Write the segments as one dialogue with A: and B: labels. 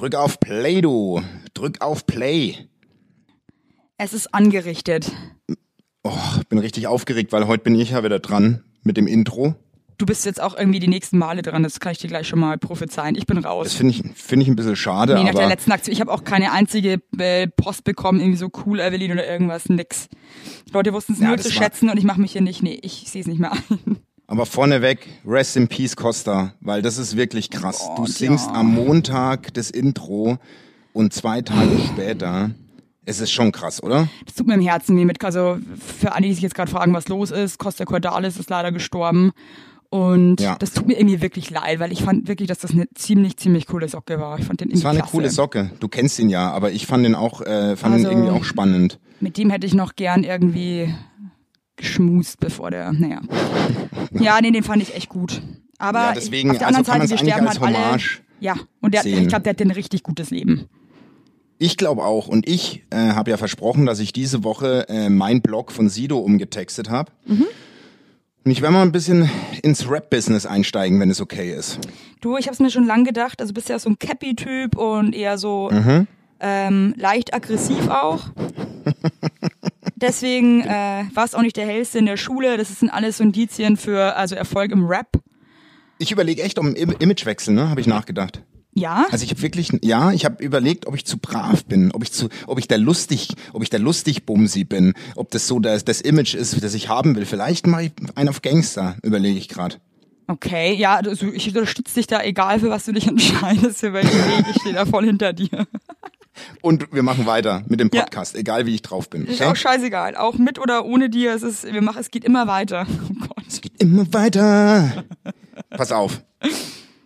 A: Drück auf Play, du. Drück auf Play.
B: Es ist angerichtet.
A: Oh, bin richtig aufgeregt, weil heute bin ich ja wieder dran mit dem Intro.
B: Du bist jetzt auch irgendwie die nächsten Male dran, das kann ich dir gleich schon mal prophezeien. Ich bin
A: Das
B: raus.
A: finde ich, finde ich ein bisschen schade,
B: Nee, nach der
A: aber
B: letzten Aktion. Ich habe auch keine einzige äh, Post bekommen, irgendwie so cool, Evelyn oder irgendwas, nix. Die Leute wussten es
A: Ja,
B: nur
A: das
B: zu schätzen und ich mache mich hier nicht, nee, ich sehe es nicht mehr ein.
A: Aber vorneweg, Rest in Peace Costa, weil das ist wirklich krass. du singst
B: ja.
A: am Montag das Intro und zwei Tage später. Es ist schon krass, oder?
B: Das tut mir im Herzen weh mit. Also für alle, die sich jetzt gerade fragen, was los ist, Costa Cordalis ist leider gestorben. Und
A: Ja.
B: das tut mir irgendwie wirklich leid, weil ich fand wirklich, dass das eine ziemlich, ziemlich coole Socke war. Ich fand den irgendwie
A: Es war eine
B: klasse.
A: coole Socke. Du kennst ihn ja, aber ich fand ihn auch, äh, fand
B: Also-
A: ihn irgendwie auch spannend.
B: Mit dem hätte ich noch gern irgendwie geschmust, bevor der, naja. Ja, nee, den fand ich echt gut. Aber
A: Ja, deswegen,
B: auf der
A: also
B: anderen
A: man's
B: Seite, wir
A: eigentlich
B: sterben halt alle. Ja, und der,
A: sehen.
B: ich glaube, der hat ein richtig gutes Leben.
A: Ich glaube auch. Und ich äh, habe ja versprochen, dass ich diese Woche äh, mein Blog von Sido umgetextet habe.
B: Mhm.
A: Und ich werde mal ein bisschen ins Rap-Business einsteigen, wenn es okay ist.
B: Du, ich habe es mir schon lang gedacht. Also bist ja so ein Cappy-Typ und eher so
A: Mhm.
B: ähm, leicht aggressiv auch. Deswegen äh, war es auch nicht der hellste in der Schule. Das sind alles Indizien für also Erfolg im Rap.
A: Ich überlege echt um Im Imagewechsel, ne? Habe ich nachgedacht.
B: Ja,
A: Also ich habe wirklich, ja, ich habe überlegt, ob ich zu brav bin, ob ich zu, ob ich der lustig, ob ich der lustig Bumsi bin, ob das so das, das Image ist, das ich haben will. Vielleicht mache ich einen auf Gangster, überlege ich gerade.
B: Okay. Ja, also ich unterstütze dich da, egal für was du dich entscheidest, für welchen Weg. Ich stehe da voll hinter dir.
A: Und wir machen weiter mit dem
B: Ja.
A: Podcast, egal wie ich drauf bin.
B: Ist
A: Okay?
B: auch scheißegal. Auch mit oder ohne dir. Es ist, wir machen, es geht immer weiter. Oh Gott.
A: Es geht immer weiter. Pass auf.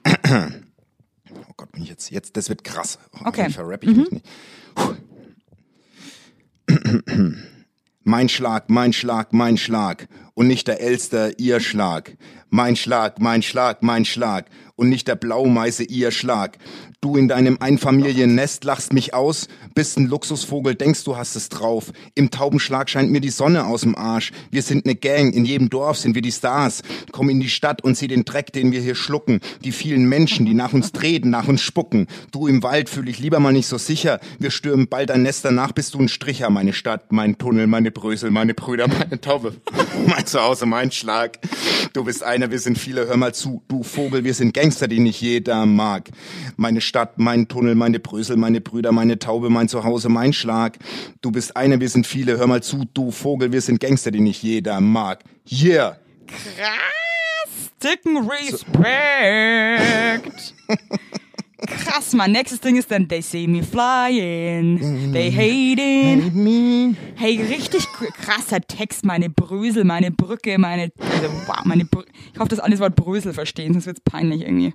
A: Oh Gott, bin ich jetzt, jetzt, das wird krass. Oh,
B: Okay.
A: Ich verrapp ich mich nicht. Puh. Mein Schlag, mein Schlag, mein Schlag. Und nicht der Elster, ihr Schlag. Mein Schlag, mein Schlag, mein Schlag. Und nicht der Blaumeise, ihr Schlag. Du in deinem Einfamiliennest lachst mich aus, bist ein Luxusvogel, denkst du hast es drauf. Im Taubenschlag scheint mir die Sonne aus dem Arsch. Wir sind ne Gang, in jedem Dorf sind wir die Stars. Komm in die Stadt und sieh den Dreck, den wir hier schlucken. Die vielen Menschen, die nach uns treten, nach uns spucken. Du im Wald fühl ich lieber mal nicht so sicher. Wir stürmen bald ein Nest, danach bist du ein Stricher. Meine Stadt, mein Tunnel, meine Brösel, meine Brüder, meine Taube. mein Zuhause, mein Schlag. Du bist einer, wir sind viele, hör mal zu. Du Vogel, wir sind Gangster, die nicht jeder mag. Meine Stadt, mein Tunnel, meine Brösel, meine Brüder, meine Taube, mein Zuhause, mein Schlag. Du bist einer, wir sind viele, hör mal zu. Du Vogel, wir sind Gangster, die nicht jeder mag. Yeah.
B: Dicken Respekt. Krass, Mann. Nächstes Ding ist dann They see me flying, they hating. Hey, richtig krasser Text. Meine Brösel, meine Brücke, meine, also, wow, meine Brü Ich hoffe, dass alle das Wort Brösel verstehen, sonst wird's peinlich irgendwie.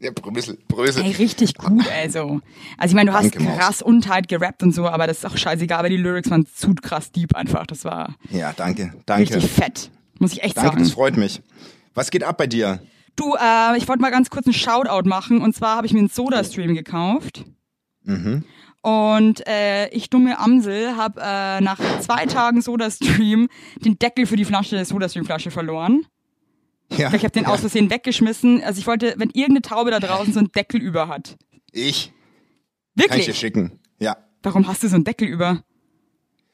A: Ja, Brösel, Brösel.
B: Hey, richtig gut, also. Also ich meine, du hast
A: Danke,
B: krass untight gerappt und so, aber das ist auch scheißegal, aber die Lyrics waren zu krass deep einfach. Das war
A: Ja, danke, danke.
B: richtig fett. Muss ich echt
A: Danke,
B: sagen.
A: das freut mich. Was geht ab bei dir?
B: Du, äh, ich wollte mal ganz kurz einen Shoutout machen. Und zwar habe ich mir einen Soda-Stream gekauft.
A: Mhm.
B: Und äh, ich dumme Amsel habe äh, nach zwei Tagen Soda-Stream den Deckel für die Flasche Soda-Stream-Flasche verloren.
A: Ja,
B: Ich habe den
A: ja.
B: aus Versehen weggeschmissen. Also ich wollte, wenn irgendeine Taube da draußen so einen Deckel über hat.
A: Ich kann ich dir
B: Wirklich?
A: schicken. Ja.
B: Warum hast du so einen Deckel über?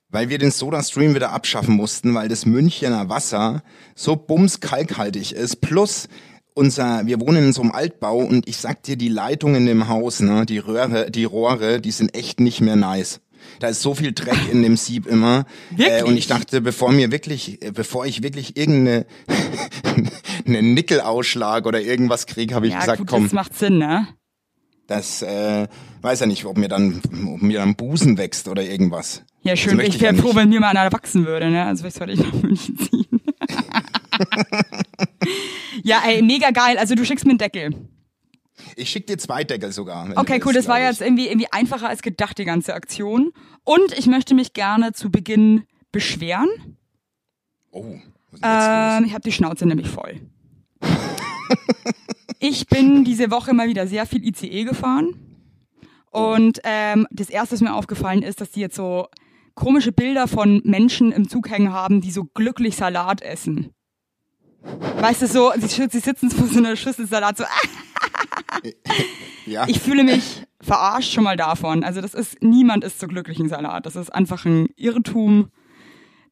A: Weil wir den Soda-Stream wieder abschaffen mussten, weil das Münchener Wasser so bumskalkhaltig ist. Plus unser, wir wohnen in so einem Altbau und ich sag dir, die Leitungen im Haus, ne, die Röhre, die Rohre, die sind echt nicht mehr nice. Da ist so viel Dreck in dem Sieb immer.
B: Wirklich?
A: Äh, und ich dachte, bevor mir wirklich, äh, bevor ich wirklich irgendeine einen Nickelausschlag oder irgendwas krieg, habe ich
B: ja,
A: gesagt,
B: gut,
A: komm,
B: das macht Sinn, ne?
A: das äh, weiß ja nicht, ob mir dann, ob mir dann Busen wächst oder irgendwas.
B: Ja, schön. Ich wäre
A: ja
B: froh, wenn mir mal einer wachsen würde, ne? Also vielleicht sollte ich nach München ziehen. Ja, ey, mega geil. Also du schickst mir einen Deckel.
A: Ich schick dir zwei Deckel sogar.
B: Okay, cool. Das war jetzt irgendwie, irgendwie einfacher als gedacht, die ganze Aktion. Und ich möchte mich gerne zu Beginn beschweren.
A: Oh,
B: Ähm, ich habe die Schnauze nämlich voll. ich bin diese Woche mal wieder sehr viel ICE gefahren. Und ähm, das erste, was mir aufgefallen ist, dass die jetzt so komische Bilder von Menschen im Zug hängen haben, die so glücklich Salat essen. Weißt du, so, sie, sie sitzen vor so einer Schüssel Salat, so,
A: Ja,
B: ich fühle mich verarscht schon mal davon. Also das ist, niemand ist so glücklich in Salat. Das ist einfach ein Irrtum.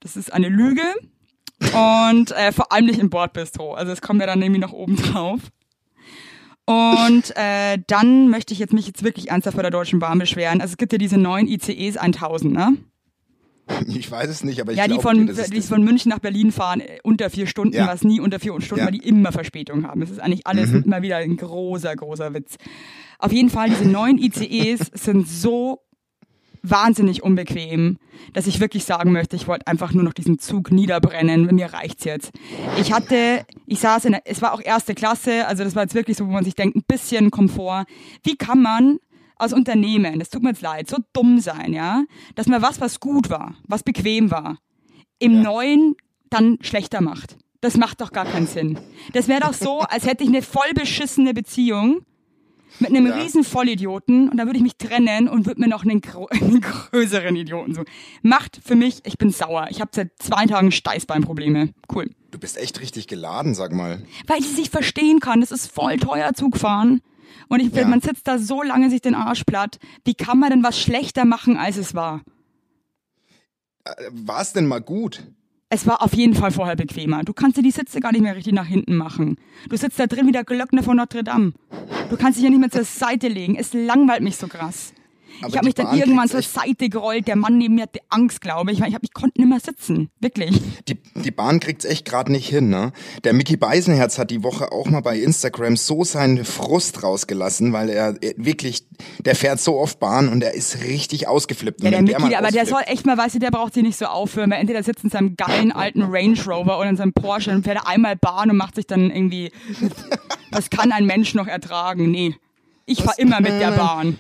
B: Das ist eine Lüge. Und äh, vor allem nicht im Bordbistro. Also es kommt ja dann nämlich noch oben drauf. Und äh, dann möchte ich jetzt mich jetzt wirklich ernsthaft bei der Deutschen Bahn beschweren. Also es gibt ja diese neuen ICEs 1000, ne?
A: Ich weiß es nicht, aber ich
B: Ja, die von,
A: ist
B: die von München nach Berlin fahren, äh, unter vier Stunden,
A: Ja.
B: was nie unter vier Stunden,
A: Ja. Mhm.
B: weil die immer Verspätung haben. Es ist eigentlich alles immer wieder ein großer, großer Witz. Auf jeden Fall, diese neuen ICEs sind so wahnsinnig unbequem, dass ich wirklich sagen möchte, ich wollte einfach nur noch diesen Zug niederbrennen. Mir reicht's jetzt. Ich hatte, ich saß in der, es war auch erste Klasse, also das war jetzt wirklich so, wo man sich denkt, ein bisschen Komfort. Wie kann man als Unternehmen, das tut mir jetzt leid, so dumm sein, ja, dass man was, was gut war, was bequem war, im Neuen dann schlechter macht. Das macht doch gar keinen Sinn. Das wäre doch so, als hätte ich eine voll beschissene Beziehung mit einem
A: Ja.
B: riesen Vollidioten und dann würde ich mich trennen und würde mir noch einen, einen größeren Idioten suchen. Macht für mich, ich bin sauer. Ich habe seit zwei Tagen Steißbeinprobleme. Cool.
A: Du bist echt richtig geladen, sag mal.
B: Weil ich es nicht verstehen kann. Das ist voll teuer Zugfahren. Und ich,
A: Ja.
B: man sitzt da so lange sich den Arsch platt. Wie kann man denn was schlechter machen, als es war?
A: War es denn mal gut?
B: Es war auf jeden Fall vorher bequemer. Du kannst dir die Sitze gar nicht mehr richtig nach hinten machen. Du sitzt da drin wie der Glöckner von Notre Dame. Du kannst dich ja nicht mehr zur Seite legen. Es langweilt mich so krass.
A: Aber
B: ich habe mich dann irgendwann zur Seite gerollt. Der Mann neben mir hatte Angst, glaube ich. weil Ich, hab, ich konnte nicht mehr sitzen. Wirklich.
A: Die, die Bahn kriegt's echt gerade nicht hin, ne? Der Mickey Beisenherz hat die Woche auch mal bei Instagram so seinen Frust rausgelassen, weil er er wirklich, der fährt so oft Bahn und er ist richtig ausgeflippt.
B: Ja, der
A: wenn
B: Mickey, aber der soll echt mal, weißt du, der braucht sich nicht so aufhören. Weil entweder sitzt in seinem geilen alten Range Rover oder in seinem Porsche und fährt er einmal Bahn und macht sich dann irgendwie, was kann ein Mensch noch ertragen? Nee. Ich fahr immer mit der Bahn.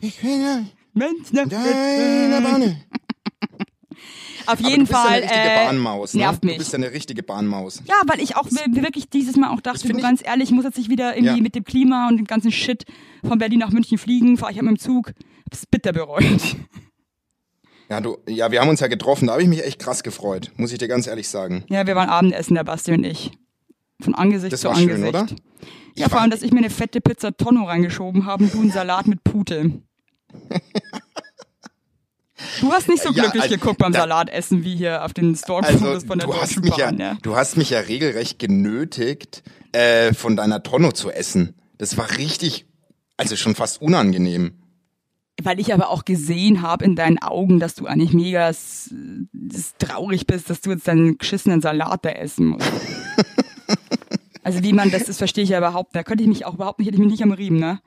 A: Ich will ja
B: Mensch, ne?
A: deine Bahn.
B: Auf jeden
A: du bist ja
B: Fall.
A: eine richtige
B: äh,
A: Bahnmaus, ne?
B: nervt
A: Du
B: mich.
A: bist ja eine richtige Bahnmaus.
B: Ja, weil ich auch wir- wirklich dieses Mal auch dachte, du
A: ich-
B: ganz ehrlich, ich muss jetzt nicht wieder irgendwie
A: Ja.
B: mit dem Klima und dem ganzen Shit von Berlin nach München fliegen, fahre ich halt mit dem Zug. Hab's bitter bereut.
A: Ja, du, ja, wir haben uns ja getroffen, da habe ich mich echt krass gefreut, muss ich dir ganz ehrlich sagen.
B: Ja, wir waren Abendessen, der Basti und ich. Von Angesicht
A: Das
B: zu
A: war schön,
B: Angesicht.
A: oder?
B: Ja,
A: Ich
B: vor allem, dass ich mir eine fette Pizza Tonno reingeschoben habe und du einen Salat mit Pute. Du hast nicht so
A: Ja,
B: glücklich
A: also,
B: geguckt beim
A: da-
B: Salatessen wie hier auf den Stormfotos
A: Also,
B: von der
A: du hast, mich ja,
B: Bahn. Ja.
A: du hast mich ja regelrecht genötigt, äh, von deiner Tonne zu essen. Das war richtig, also schon fast unangenehm.
B: Weil ich aber auch gesehen habe in deinen Augen, dass du eigentlich mega traurig bist, dass du jetzt deinen geschissenen Salat da essen musst. also wie man das, das verstehe ich ja überhaupt nicht. Da könnte ich mich auch überhaupt nicht, hätte ich mich nicht am Riemen, ne?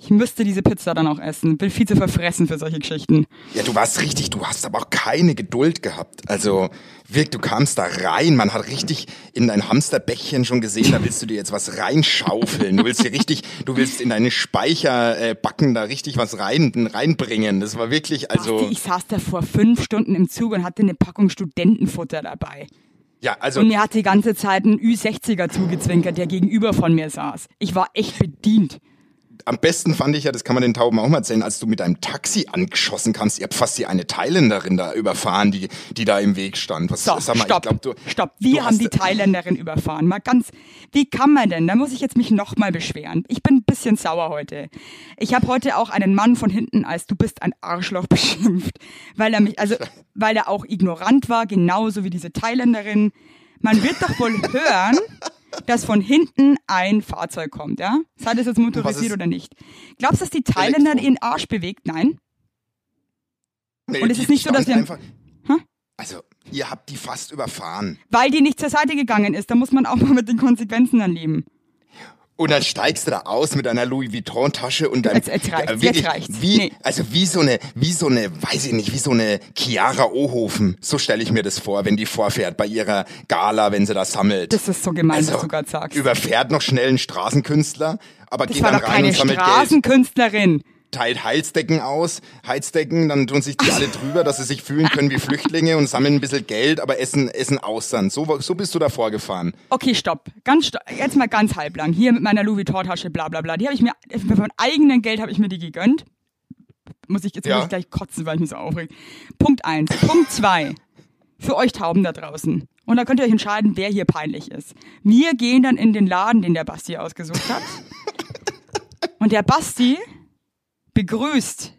B: Ich müsste diese Pizza dann auch essen. Bin viel zu verfressen für solche Geschichten.
A: Ja, du warst richtig, du hast aber auch keine Geduld gehabt. Also, wirklich, du kamst da rein, man hat richtig in dein Hamsterbäckchen schon gesehen, da willst du dir jetzt was reinschaufeln. Du willst dir richtig, du willst in deine Speicherbacken äh, Backen da richtig was rein, reinbringen. Das war wirklich, also,
B: Basti, ich saß da vor fünf Stunden im Zug und hatte eine Packung Studentenfutter dabei.
A: Ja, also,
B: Und mir hat die ganze Zeit ein Ü60er zugezwinkert, der gegenüber von mir saß. Ich war echt bedient.
A: Am besten fand ich ja, das kann man den Tauben auch mal erzählen, als du mit deinem Taxi angeschossen kamst. Ihr habt fast die eine Thailänderin da überfahren, die, die da im Weg stand. Was,
B: So,
A: sag mal,
B: stopp,
A: ich glaub, du,
B: stopp.
A: du
B: Wir haben
A: hast-
B: die Thailänderin überfahren. Mal ganz, wie kann man denn? Da muss ich jetzt mich nochmal beschweren. Ich bin ein bisschen sauer heute. Ich habe heute auch einen Mann von hinten als du bist ein Arschloch beschimpft, weil er mich, also, weil er auch ignorant war, genauso wie diese Thailänderin. Man wird doch wohl hören, dass von hinten ein Fahrzeug kommt, ja? Sei das jetzt motorisiert oder nicht. Glaubst du, dass die Thailänder
A: Elektro.
B: ihren Arsch bewegt? Nein.
A: Nee,
B: Und es ist nicht so, dass
A: stand
B: wir-
A: einfach,
B: Hä?
A: Also, ihr habt die fast überfahren.
B: Weil die nicht zur Seite gegangen ist. Da muss man auch mal mit den Konsequenzen dann leben.
A: Und dann steigst du da aus mit deiner Louis Vuitton Tasche und dann
B: Jetzt- jetzt reicht's,
A: wirklich,
B: jetzt reicht's.
A: wie
B: Nee.
A: also wie so eine wie so eine weiß ich nicht wie so eine Chiara Ohofen so stelle ich mir das vor wenn die vorfährt bei ihrer Gala wenn sie das sammelt
B: Das ist so gemein,
A: also,
B: was du gerade sagst.
A: überfährt noch schnell einen Straßenkünstler aber
B: Das
A: geht dann
B: doch
A: rein
B: keine
A: und sammelt Geld
B: Straßenkünstlerin.
A: Teilt Heizdecken aus, Heizdecken, dann tun sich die alle drüber, dass sie sich fühlen können wie Flüchtlinge und sammeln ein bisschen Geld, aber essen, essen Austern. So, so bist du da vorgefahren.
B: Okay, stopp. Ganz sto Jetzt mal ganz halblang. Hier mit meiner Louis Vuitton Tasche, bla bla bla. Die habe ich mir, mit meinem eigenen Geld habe ich mir die gegönnt. Muss ich, jetzt
A: Ja.
B: muss ich gleich kotzen, weil ich mich so aufreg. Punkt eins. Punkt zwei. Für euch Tauben da draußen. Und da könnt ihr euch entscheiden, wer hier peinlich ist. Wir gehen dann in den Laden, den der Basti ausgesucht hat. Und der Basti begrüßt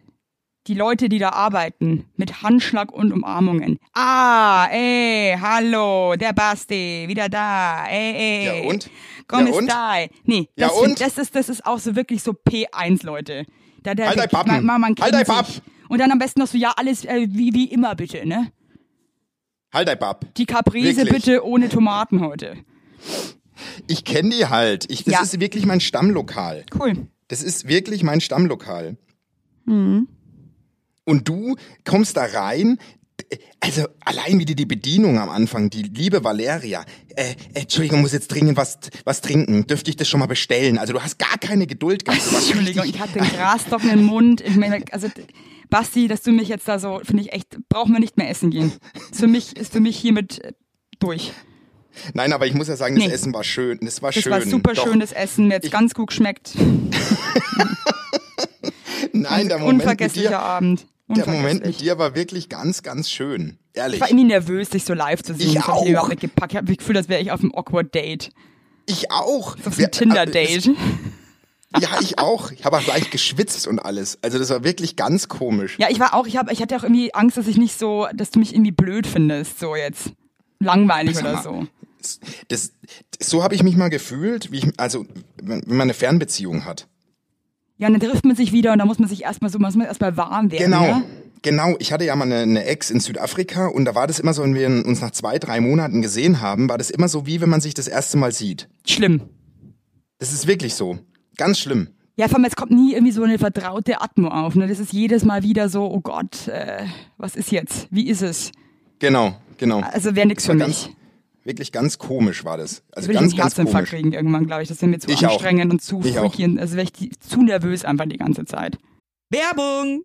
B: die Leute, die da arbeiten, mit Handschlag und Umarmungen. Ah, ey, hallo, der Basti, wieder da, ey, ey.
A: Ja, und?
B: Komm,
A: Ja, und?
B: stai. Nee,
A: Ja,
B: das,
A: und?
B: das ist, das ist auch so wirklich so P1, Leute. Da, da,
A: Halt
B: da,
A: dein Pappen.
B: Man, man, man
A: Halt dein Papp.
B: Und dann am besten noch so, ja, alles äh, wie, wie immer bitte, ne?
A: Halt dein Bab.
B: Die Caprese
A: Wirklich.
B: bitte ohne Tomaten heute.
A: Ich kenne die halt. Ich, das
B: Ja.
A: ist wirklich mein Stammlokal.
B: Cool.
A: Das ist wirklich mein Stammlokal.
B: Mhm.
A: Und du kommst da rein. Also allein wieder die Bedienung am Anfang, die liebe Valeria. Äh, Entschuldigung, muss jetzt dringend was, was trinken. Dürfte ich das schon mal bestellen? Also du hast gar keine Geduld gehabt. Warst
B: Entschuldigung, ich hatte den grastrockenen Mund. Ich meine, also Basti, dass du mich jetzt da so, finde ich echt, brauchen wir nicht mehr essen gehen. Ist für mich, ist für mich hiermit durch.
A: Nein, aber ich muss ja sagen, das
B: Nee.
A: Essen war schön. Das war
B: Das
A: schön.
B: war super
A: Doch.
B: schönes Essen, mir jetzt ganz gut geschmeckt.
A: Nein, der Moment mit
B: Unvergesslicher
A: dir,
B: Abend.
A: der Moment
B: Unvergesslich.
A: mit dir war wirklich ganz, ganz schön. Ehrlich.
B: Ich war irgendwie nervös, dich so live zu sehen.
A: Ich
B: Das
A: auch.
B: überhaupt nicht gepackt. Ich habe das Gefühl, als wäre ich auf einem awkward Date.
A: Ich auch.
B: Auf einem Tinder-Date.
A: Ja, ich auch. Ich habe auch gleich geschwitzt und alles. Also das war wirklich ganz komisch.
B: Ja, ich war auch, ich, hab, ich hatte auch irgendwie Angst, dass ich nicht so, dass du mich irgendwie blöd findest, so jetzt. Langweilig
A: Sag
B: oder
A: mal,
B: so.
A: Das, so habe ich mich mal gefühlt, wie ich, also wenn man eine Fernbeziehung hat.
B: Ja, und dann trifft man sich wieder und dann muss man sich erstmal so, muss man erstmal warm werden.
A: Genau.
B: Ja?
A: Genau, ich hatte ja mal eine, eine Ex in Südafrika und da war das immer so, wenn wir uns nach zwei, drei Monaten gesehen haben, war das immer so, wie wenn man sich das erste Mal sieht.
B: Schlimm.
A: Das ist wirklich so. Ganz schlimm.
B: Ja, vor allem, es kommt nie irgendwie so eine vertraute Atmo auf. Ne? Das ist jedes Mal wieder so, oh Gott, äh, was ist jetzt? Wie ist es?
A: Genau, genau.
B: Also wäre nix für mich.
A: ganz, wirklich ganz komisch war das. Also
B: Will ich
A: ganz,
B: einen
A: ganz
B: Herzinfarkt
A: komisch.
B: kriegen irgendwann, glaube ich. Das wäre mir zu
A: Ich auch.
B: anstrengend und zu
A: Ich auch.
B: freaky. und- Also wäre ich die, zu nervös einfach die ganze Zeit.
C: Werbung!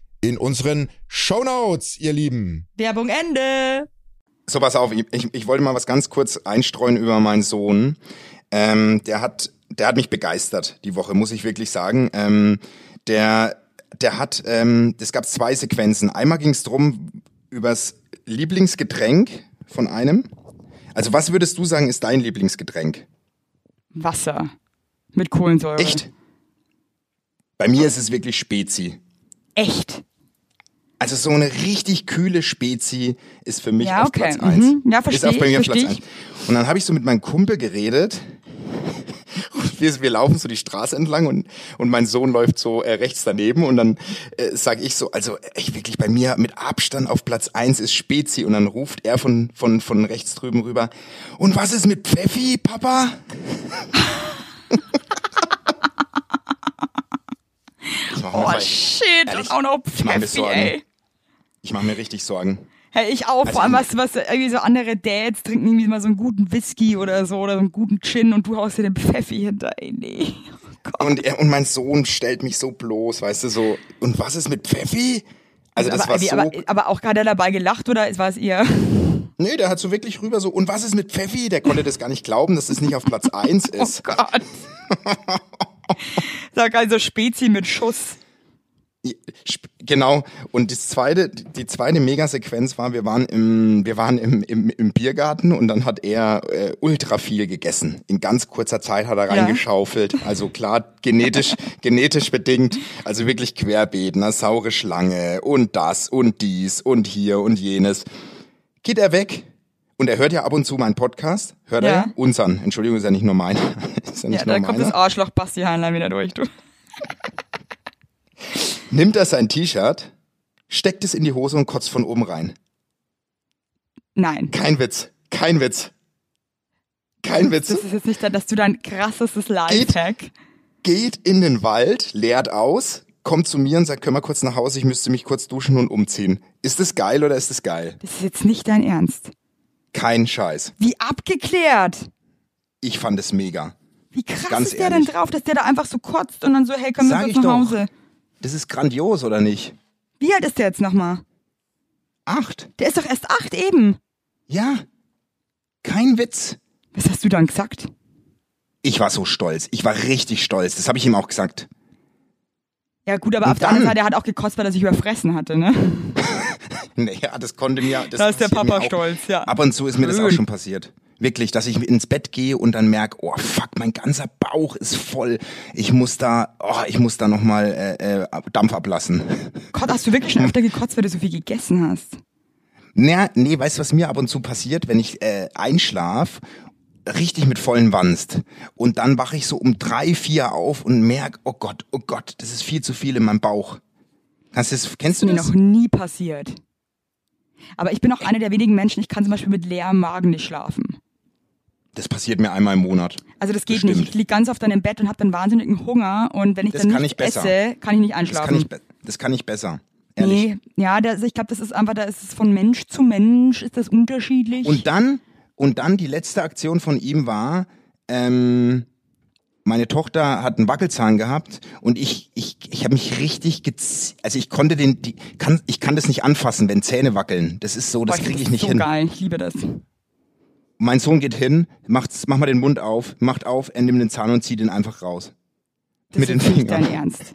D: in unseren Shownotes, ihr Lieben.
C: Werbung Ende.
A: So, pass auf, ich, ich, ich wollte mal was ganz kurz einstreuen über meinen Sohn. Ähm, der hat, der hat mich begeistert die Woche, muss ich wirklich sagen. Ähm, der, der hat, ähm, es gab zwei Sequenzen. Einmal ging es drum übers Lieblingsgetränk von einem. Also was würdest du sagen, ist dein Lieblingsgetränk?
B: Wasser. Mit Kohlensäure.
A: Echt? Bei mir ist es wirklich Spezi.
B: Echt?
A: Also so eine richtig kühle Spezi ist für mich
B: Ja,
A: auf
B: okay.
A: Platz eins.
B: Mhm. Ja,
A: ist
B: versteh
A: auf bei
B: ich,
A: mir auf Platz
B: versteh ich.
A: eins. Und dann habe ich so mit meinem Kumpel geredet. Und wir, wir laufen so die Straße entlang und, und mein Sohn läuft so äh, rechts daneben und dann äh, sage ich so, also echt wirklich bei mir mit Abstand auf Platz eins ist Spezi und dann ruft er von, von, von rechts drüben rüber, und was ist mit Pfeffi, Papa? Ich
B: Oh shit,
A: Ehrlich,
B: und auch noch
A: ich
B: Pfeffi,
A: Sorgen.
B: ey.
A: Ich mache mir richtig Sorgen.
B: Hey, ich auch.
A: Also
B: Vor allem, was, was irgendwie so andere Dads trinken irgendwie mal so einen guten Whisky oder so oder so einen guten Gin und du haust dir den Pfeffi hinter. Ey, nee. Oh Gott.
A: Und, er, und mein Sohn stellt mich so bloß, weißt du, so, und was ist mit Pfeffi? Also das
B: aber,
A: war so,
B: aber, aber auch gerade dabei gelacht oder war es eher?
A: nee, der hat so wirklich rüber so, und was ist mit Pfeffi? Der konnte das gar nicht glauben, dass es nicht auf Platz eins
B: Oh
A: ist.
B: Gott. Sag also Spezi mit Schuss.
A: Genau. Und das zweite, die zweite Megasequenz war, wir waren im, wir waren im, im, im Biergarten und dann hat er äh, ultra viel gegessen. In ganz kurzer Zeit hat er
C: Ja.
A: reingeschaufelt. Also klar, genetisch, genetisch bedingt. Also wirklich querbeet, ne? saure Schlange und das und dies und hier und jenes. Geht er weg? Und er hört ja ab und zu meinen Podcast. Hört
C: Ja.
A: er? Unseren. Entschuldigung, ist ja nicht nur mein. ist ja nicht
B: Ja,
A: nur
B: da kommt das Arschloch Basti Heinlein wieder durch, du.
A: Nimmt er sein T-Shirt, steckt es in die Hose und kotzt von oben rein.
B: Nein.
A: Kein Witz. Kein Witz. Kein Witz.
B: Das ist jetzt nicht, da, dass du dein krassestes Lifehack.
A: Geht in den Wald, leert aus, kommt zu mir und sagt, können wir kurz nach Hause, ich müsste mich kurz duschen und umziehen. Ist das geil oder ist das geil?
B: Das ist jetzt nicht dein Ernst.
A: Kein Scheiß.
B: Wie abgeklärt.
A: Ich fand es mega.
B: Wie krass
A: Ganz
B: ist der
A: ehrlich.
B: denn drauf, dass der da einfach so kotzt und dann so, hey, komm wir kurz nach
A: doch. Das ist grandios, oder nicht?
B: Wie alt ist der jetzt nochmal?
A: Acht.
B: Der ist doch erst acht eben.
A: Ja. Kein Witz.
B: Was hast du dann gesagt?
A: Ich war so stolz. Ich war richtig stolz. Das habe ich ihm auch gesagt.
B: Ja gut, aber
A: Und
B: auf der anderen Seite, er hat auch gekotzt, weil er sich überfressen hatte, ne?
A: Naja, das konnte mir. Das
B: Da ist der Papa stolz, ja.
A: Ab und zu ist mir das auch
B: Schön.
A: schon passiert. Wirklich, dass ich ins Bett gehe und dann merke, oh fuck, mein ganzer Bauch ist voll. Ich muss da, oh, ich muss da nochmal äh, äh, Dampf ablassen.
B: Gott, hast du wirklich schon öfter gekotzt, weil du so viel gegessen hast?
A: Naja, nee, weißt du, was mir ab und zu passiert, wenn ich äh, einschlaf, richtig mit vollen Wanst. Und dann wache ich so um drei, vier auf und merke, oh Gott, oh Gott, das ist viel zu viel in meinem Bauch. Kannst du das, kennst du
B: mir
A: das?
B: noch nie passiert. Aber ich bin auch einer der wenigen Menschen, ich kann zum Beispiel mit leerem Magen nicht schlafen.
A: Das passiert mir einmal im Monat.
B: Also das geht
A: Bestimmt.
B: nicht. Ich lieg ganz oft dann im Bett und habe dann wahnsinnigen Hunger und wenn ich
A: Das
B: dann
A: kann
B: nicht
A: ich besser.
B: esse, kann ich nicht
A: Das
B: einschlafen.
A: kann ich, das kann ich besser. Ehrlich.
B: nee, ja, das, ich glaube, das ist einfach, da ist es von Mensch zu Mensch, ist das unterschiedlich.
A: Und dann, und dann die letzte Aktion von ihm war, ähm, meine Tochter hat einen Wackelzahn gehabt und ich, ich, ich habe mich richtig gez also ich konnte den, die, kann, ich kann das nicht anfassen, wenn Zähne wackeln. Das ist so, das kriege ich nicht
B: so
A: hin.
B: geil, ich liebe das.
A: Mein Sohn geht hin, macht, mach mal den Mund auf, macht auf, er nimmt den Zahn und zieht ihn einfach raus.
B: Das
A: Mit den
B: ist nicht
A: Fingern.
B: dein Ernst.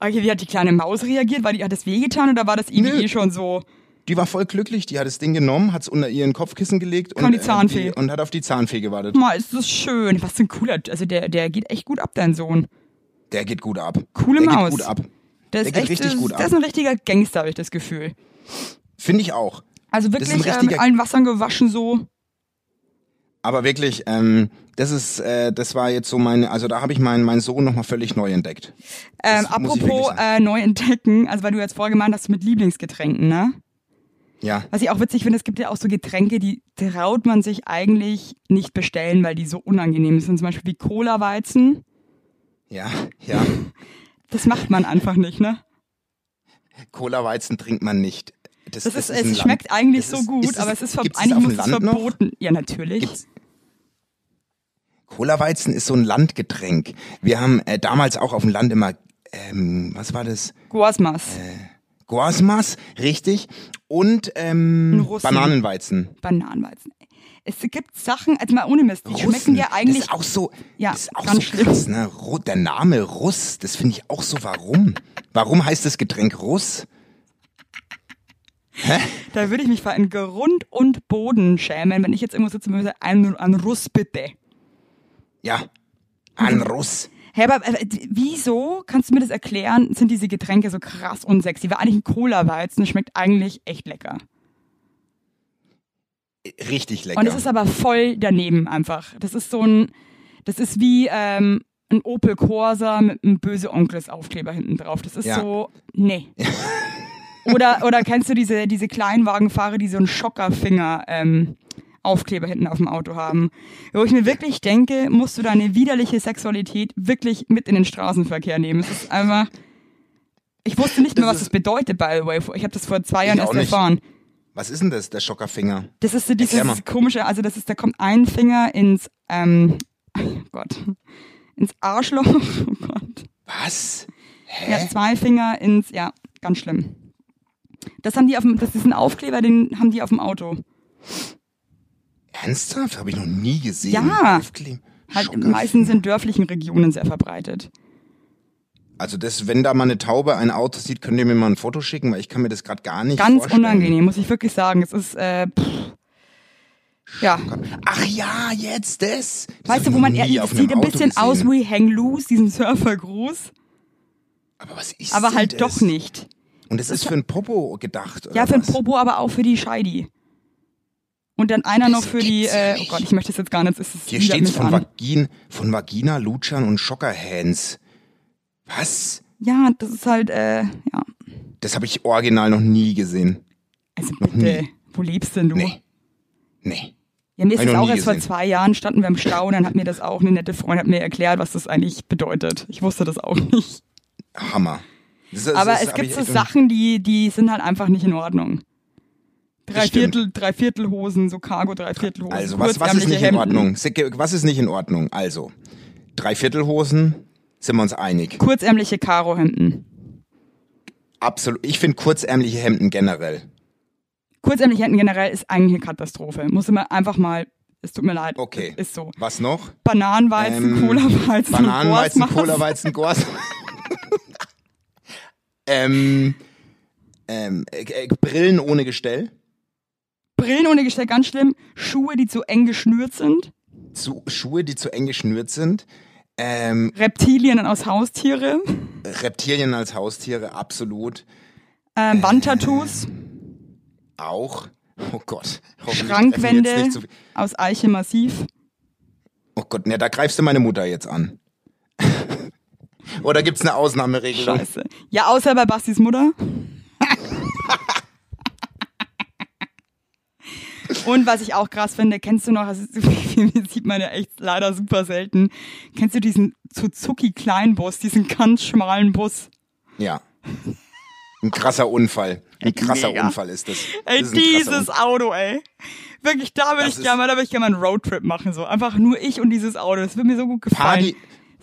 B: okay, wie hat die kleine Maus reagiert? War die, hat das wehgetan oder war das irgendwie eh schon so?
A: Die war voll glücklich, die hat das Ding genommen, hat es unter ihren Kopfkissen gelegt
B: Kam
A: und,
B: die Zahnfee.
A: Äh, die, und hat auf die Zahnfee gewartet.
B: Mal, ist das schön. Was für ein cooler, also der, der geht echt gut ab, dein Sohn.
A: Der geht gut ab.
B: Coole
A: der
B: Maus.
A: geht gut ab.
B: Der
A: Der
B: ist
A: geht
B: echt,
A: richtig gut ab.
B: ist ein richtiger Gangster, habe ich das Gefühl.
A: Finde ich auch.
B: Also wirklich äh, mit
A: richtiger-
B: allen Wassern gewaschen so.
A: Aber wirklich, ähm, das ist, äh, das war jetzt so meine, also da habe ich meinen meinen Sohn nochmal völlig neu entdeckt.
B: Ähm, apropos äh, neu entdecken, also weil du jetzt vorher gemeint hast mit Lieblingsgetränken, ne?
A: Ja,
B: Was ich auch witzig finde, es gibt ja auch so Getränke, die traut man sich eigentlich nicht bestellen, weil die so unangenehm sind. Zum Beispiel wie Cola-Weizen.
A: ja, ja.
B: Das macht man einfach nicht, ne?
A: Cola-Weizen trinkt man nicht. Das,
B: Das, ist,
A: ein
B: es
A: Land-
B: schmeckt eigentlich
A: das
B: so
A: ist-
B: gut,
A: ist
B: aber es ist
A: das
B: eigentlich muss es
A: Land noch?
B: verboten. Ja, natürlich.
A: Gibt's- Cola-Weizen ist so ein Landgetränk. Wir haben äh, damals auch auf dem Land immer, ähm, was war das?
B: Guasmas.
A: Guasmas, richtig. Und ähm. Bananenweizen.
B: Bananenweizen. Es gibt Sachen, also mal ohne Mist, die schmecken
A: Russen.
B: ja eigentlich.
A: Das ist auch so,
B: Ja,
A: das ist auch
B: ganz
A: so
B: schlimm.
A: krass, ne? Der Name Russ, das finde ich auch so, warum? Warum heißt das Getränk Russ?
B: Da würde ich mich für einen Grund und Boden schämen, wenn ich jetzt irgendwo sitze und würde ein, ein Russ bitte.
A: Ja, ein Russ.
B: Hä, aber äh, wieso, kannst du mir das erklären, sind diese Getränke so krass unsexy? Weil eigentlich ein Cola-Weizen schmeckt eigentlich echt lecker.
A: Richtig lecker.
B: Und es ist aber voll daneben einfach. Das ist so ein, das ist wie ähm, ein Opel Corsa mit einem böse Onkels Aufkleber hinten drauf. Das ist
A: Ja.
B: so, nee. oder, oder kennst du diese, diese Kleinwagenfahrer, die so einen Schockerfinger ähm, Aufkleber hinten auf dem Auto haben? Wo ich mir wirklich denke, musst du deine widerliche Sexualität wirklich mit in den Straßenverkehr nehmen. Es ist einfach, ich wusste nicht mehr, was das bedeutet, by the way. Ich habe das vor zwei Jahren erst
A: nicht.
B: erfahren.
A: Was ist denn das, der Schockerfinger?
B: Das ist so dieses komische, also das ist, da kommt ein Finger ins, ähm, oh Gott, ins Arschloch, oh Gott.
A: Was? Hä?
B: Ja, zwei Finger ins, ja, ganz schlimm. Das haben die auf dem, das ist ein Aufkleber, den haben die auf dem Auto.
A: Ernsthaft? Habe ich noch nie gesehen.
B: Ja. Halt meistens in dörflichen Regionen sehr verbreitet.
A: Also das, wenn da mal eine Taube ein Auto sieht, könnt ihr mir mal ein Foto schicken, weil ich kann mir das gerade gar nicht
B: Ganz
A: vorstellen.
B: unangenehm, muss ich wirklich sagen. Es ist, äh, pff. ja.
A: Ach ja, jetzt das. das
B: Weißt du, wo man eher, sieht ein bisschen aus
A: gesehen.
B: wie Hang Loose, diesen Surfergruß,
A: Aber was ist
B: aber halt
A: das?
B: doch nicht.
A: Und das ist für ein Popo gedacht,
B: Ja, für ein? Popo, aber auch für die Scheidi. Und dann einer noch
A: Das
B: für die, äh, oh. Gott, ich möchte es jetzt gar nicht, es ist
A: Hier
B: mich
A: von. Vagin, von Vagina, Lutschern und Schockerhands. Was?
B: Ja, das ist halt, äh, ja.
A: Das habe ich original noch nie gesehen.
B: Also bitte, wo lebst denn du?
A: Nee. Nee.
B: Ja, mir ist das
A: noch
B: auch
A: nie
B: erst vor zwei Jahren, standen wir im Stau und dann hat mir das auch eine nette Freundin hat mir erklärt, was das eigentlich bedeutet. Ich wusste das auch nicht.
A: Hammer. Das, das,
B: Aber
A: das
B: es gibt so Sachen, die, die sind halt einfach nicht in Ordnung.
A: Das stimmt.
B: Dreiviertel, Dreiviertelhosen, so Cargo, Dreiviertelhosen.
A: Also, was, was ist nicht in
B: Hemden.
A: Ordnung? Sicke- Was ist nicht in Ordnung? Also, Dreiviertelhosen, sind wir uns einig.
B: Kurzärmliche Karohemden.
A: Absolut. Ich finde kurzärmliche Hemden generell.
B: Kurzärmliche Hemden generell ist eigentlich eine Katastrophe. Muss immer einfach mal, es tut mir leid.
A: Okay.
B: Ist so.
A: Was noch?
B: Bananenweizen,
A: Ähm,
B: Cola-Weizen,
A: Bananenweizen. Cola-Weizen, Gors. ähm, ähm, äh, äh, Brillen ohne Gestell.
B: Brillen ohne Gestell, ganz schlimm. Schuhe, die zu eng geschnürt sind.
A: Zu, Schuhe, die zu eng geschnürt sind. Ähm,
B: Reptilien aus Haustiere.
A: Reptilien als Haustiere, absolut.
B: Ähm, Wandtattoos.
A: Auch. Oh Gott.
B: Schrankwände aus Eiche massiv.
A: Oh Gott, ne, da greifst du meine Mutter jetzt an. Oder gibt's eine Ausnahmeregelung?
B: Scheiße. Ja, außer bei Bastis Mutter. Und was ich auch krass finde, kennst du noch, das sieht man ja echt leider super selten, kennst du diesen Suzuki Kleinbus, diesen ganz schmalen Bus?
A: Ja. Ein krasser Unfall. Ein krasser
B: Mega.
A: Unfall ist das.
B: Ey,
A: das ist
B: dieses. Auto, ey. Wirklich, da würde ich gerne mal, da würde ich gerne mal einen Roadtrip machen, so. Einfach nur ich und dieses Auto. Das würde mir so gut gefallen.
A: Party,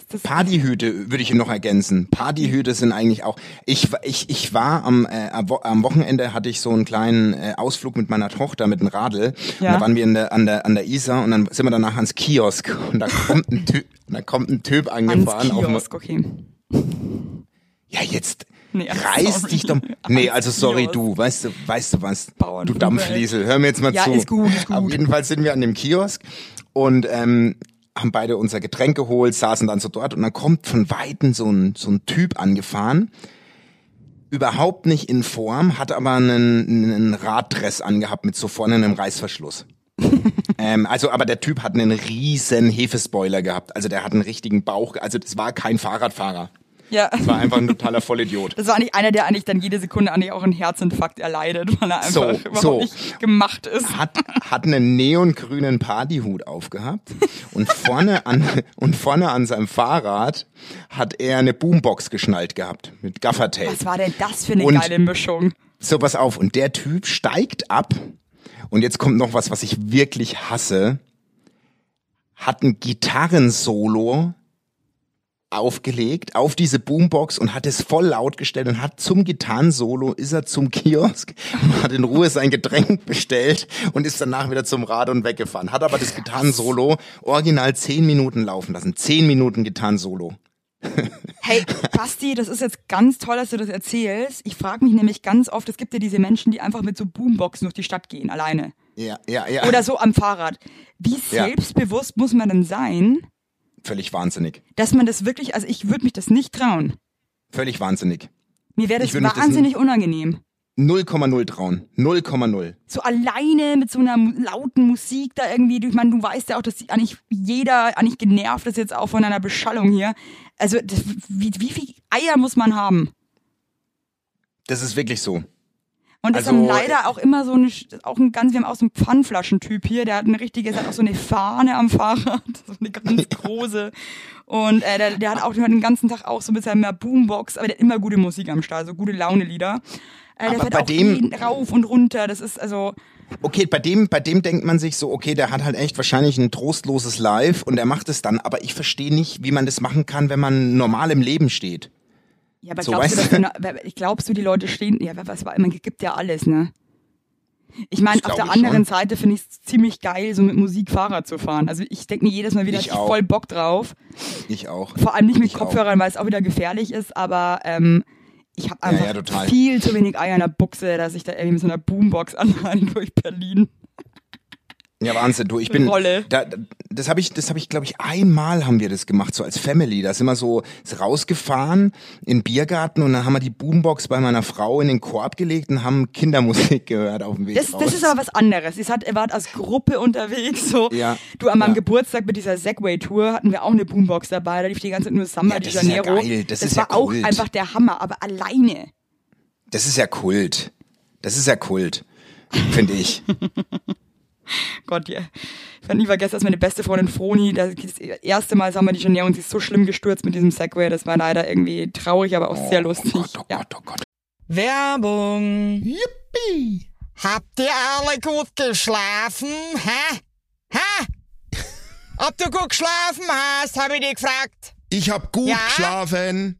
B: Das-
A: Partyhüte würde ich noch ergänzen. Partyhüte sind eigentlich auch. Ich, ich, ich war am, äh, am Wo- am Wochenende hatte ich so einen kleinen äh, Ausflug mit meiner Tochter mit dem Radl. Und
B: Ja.
A: da waren wir in der, an der an der Isar und dann sind wir danach ans Kiosk und da kommt ein Typ, da kommt ein Typ
B: Ans
A: angefahren. Auf dem,
B: Kiosk, okay.
A: ja jetzt.
B: Nee,
A: Reiß
B: sorry.
A: dich doch. Nee,
B: Ans
A: also sorry, du, weißt du, weißt du was? Du
B: Bauernfunk,
A: Dampfliesel, hör mir jetzt mal
B: Ja,
A: zu.
B: ist gut, ist gut.
A: Auf jeden Fall sind wir an dem Kiosk und ähm, haben beide unser Getränk geholt, saßen dann so dort und dann kommt von Weitem so ein, so ein Typ angefahren. Überhaupt nicht in Form, hat aber einen, einen Raddress angehabt mit so vorne einem Reißverschluss. ähm, also, aber der Typ hat einen riesen Hefespoiler gehabt. Also der hat einen richtigen Bauch. Also das war kein Fahrradfahrer.
B: Ja.
A: Das war einfach ein totaler Vollidiot.
B: Das war eigentlich einer, der eigentlich dann jede Sekunde eigentlich auch einen Herzinfarkt erleidet, weil er einfach
A: So,
B: überhaupt
A: so.
B: nicht gemacht ist.
A: hat, hat einen neongrünen Partyhut aufgehabt und vorne an, und vorne an seinem Fahrrad hat er eine Boombox geschnallt gehabt mit Gaffertape.
B: Was war denn das für eine
A: Und-
B: geile Mischung?
A: So, pass auf. Und der Typ steigt ab und jetzt kommt noch was, was ich wirklich hasse. Hat ein Gitarrensolo aufgelegt auf diese Boombox und hat es voll laut gestellt und hat zum Gitarrensolo ist er zum Kiosk und hat in Ruhe sein Getränk bestellt und ist danach wieder zum Rad und weggefahren. Hat aber das Gitarrensolo original zehn Minuten laufen lassen. Zehn Minuten Gitarrensolo.
B: Hey, Basti, das ist jetzt ganz toll, dass du das erzählst. Ich frage mich nämlich ganz oft, es gibt ja diese Menschen, die einfach mit so Boomboxen durch die Stadt gehen, alleine.
A: Ja, ja, ja.
B: Oder so am Fahrrad. Wie
A: Ja.
B: selbstbewusst muss man denn sein,
A: Völlig wahnsinnig.
B: dass man das wirklich, also ich würde mich das nicht trauen.
A: Völlig wahnsinnig.
B: Mir wäre das
A: mich das
B: wahnsinnig unangenehm.
A: 0,0 trauen. 0,0.
B: So alleine mit so einer lauten Musik da irgendwie. Ich meine, du weißt ja auch, dass eigentlich jeder eigentlich genervt ist jetzt auch von einer Beschallung hier. Also das, wie, wie viel Eier muss man haben?
A: Das ist wirklich so.
B: Und das
A: Also,
B: haben leider auch immer so eine, auch ein ganz, wir haben auch so einen Pfannflaschentyp hier, der hat eine richtige, der hat auch so eine Fahne am Fahrrad, so eine ganz große. Und äh, der, der hat auch den ganzen Tag auch so mit seiner Boombox, aber der hat immer gute Musik am Start, so gute Laune-Lieder. Äh, der
A: Aber
B: fährt
A: bei
B: auch
A: dem-
B: rauf und runter, das ist also,
A: Okay, bei dem, bei dem denkt man sich so, okay, der hat halt echt wahrscheinlich ein trostloses Live und er macht es dann, aber ich verstehe nicht, wie man das machen kann, wenn man normal im Leben steht.
B: Ja, aber
A: So,
B: glaubst du,
A: weißt du?
B: glaubst du, die Leute stehen, ja, was war, man gibt ja alles, ne? Ich meine, auf der anderen
A: schon.
B: Seite finde ich es ziemlich geil, so mit Musik Fahrrad zu fahren. Also ich denke mir jedes Mal wieder,
A: Ich
B: ich hab
A: auch.
B: voll Bock drauf.
A: Ich auch.
B: Vor allem nicht mit
A: Ich.
B: Kopfhörern, weil es auch wieder gefährlich ist, aber ähm, ich habe einfach
A: ja, total.
B: viel zu wenig Eier in der Buchse, dass ich da irgendwie mit so einer Boombox anhalte durch Berlin.
A: Ja, Wahnsinn, du, ich bin,
B: Rolle.
A: da, da- das habe ich, das habe ich, glaube ich, einmal haben wir das gemacht, so als Family. Da sind wir so ist rausgefahren in den Biergarten und dann haben wir die Boombox bei meiner Frau in den Korb gelegt und haben Kindermusik gehört auf dem Weg
B: Das,
A: raus.
B: das ist aber was anderes. Ihr, seid, ihr wart als Gruppe unterwegs. So.
A: Ja.
B: Du, an meinem
A: Ja.
B: Geburtstag mit dieser Segway-Tour hatten wir auch eine Boombox dabei. Da lief die ganze Zeit nur Samba
A: Ja,
B: de
A: das ist ja
B: Janeiro.
A: geil. Das ist
B: war
A: ja
B: auch
A: Kult.
B: einfach der Hammer, aber alleine.
A: Das ist ja Kult. Das ist ja Kult, finde ich.
B: Gott, ja. Ich werde nie vergessen, dass meine beste Freundin Froni, das das erste Mal Samba de Janeiro und sie ist so schlimm gestürzt mit diesem Segway. Das war leider irgendwie traurig, aber auch sehr lustig.
A: Oh Gott, oh
B: ja.
A: Gott, oh Gott.
C: Werbung.
E: Yippie! Habt ihr alle gut geschlafen? Hä? Hä? Ob du gut geschlafen hast, habe ich dich gefragt.
D: Ich hab gut
E: Ja?
D: geschlafen.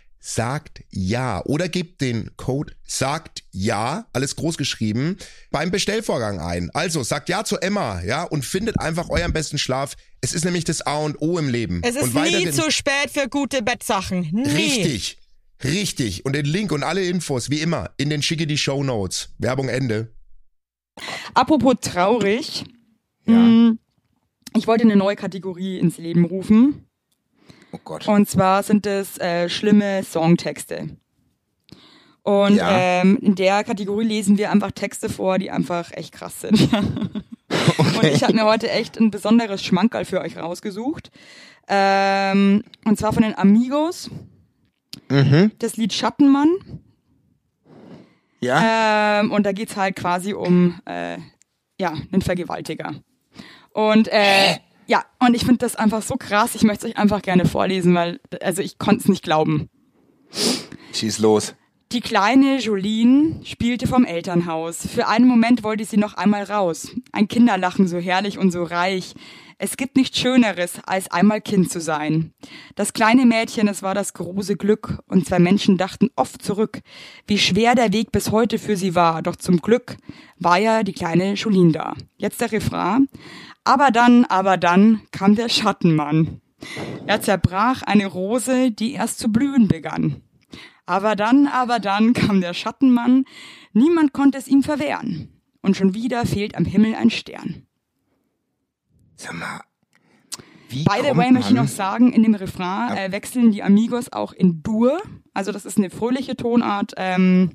D: sagt ja oder gebt den Code sagt ja, alles groß geschrieben, beim Bestellvorgang ein. Also sagt ja zu Emma, ja, und findet einfach euren besten Schlaf. Es ist nämlich das A und O im Leben.
C: Es ist
D: und
C: nie zu spät für gute Bettsachen. Nie.
D: Richtig. Richtig. Und den Link und alle Infos, wie immer, in den schicke die Show Notes. Werbung Ende.
B: Apropos traurig.
A: Ja.
B: mh, Ich wollte eine neue Kategorie ins Leben rufen.
A: Oh Gott.
B: Und zwar sind es äh, schlimme Songtexte. Und
A: Ja.
B: ähm, in der Kategorie lesen wir einfach Texte vor, die einfach echt krass sind. Und ich habe mir heute echt ein besonderes Schmankerl für euch rausgesucht. Ähm, und zwar von den Amigos.
A: Mhm.
B: Das Lied Schattenmann.
A: Ja?
B: Ähm, und da geht's halt quasi um äh, ja, einen Vergewaltiger. Und äh, ja, und ich finde das einfach so krass. Ich möchte es euch einfach gerne vorlesen, weil also ich konnte es nicht glauben.
A: Schieß los.
B: Die kleine Jolene spielte vom Elternhaus. Für einen Moment wollte sie noch einmal raus. Ein Kinderlachen so herrlich und so reich. Es gibt nichts Schöneres, als einmal Kind zu sein. Das kleine Mädchen, es war das große Glück, und zwei Menschen dachten oft zurück, wie schwer der Weg bis heute für sie war, doch zum Glück war ja die kleine Jolene da. Jetzt der Refrain. Aber dann, aber dann kam der Schattenmann. Er zerbrach eine Rose, die erst zu blühen begann. Aber dann, aber dann kam der Schattenmann, niemand konnte es ihm verwehren. Und schon wieder fehlt am Himmel ein Stern.
A: Sag mal. Wie
B: By the way möchte ich noch sagen, in dem Refrain äh, wechseln die Amigos auch in Dur. Also das ist eine fröhliche Tonart. Ähm,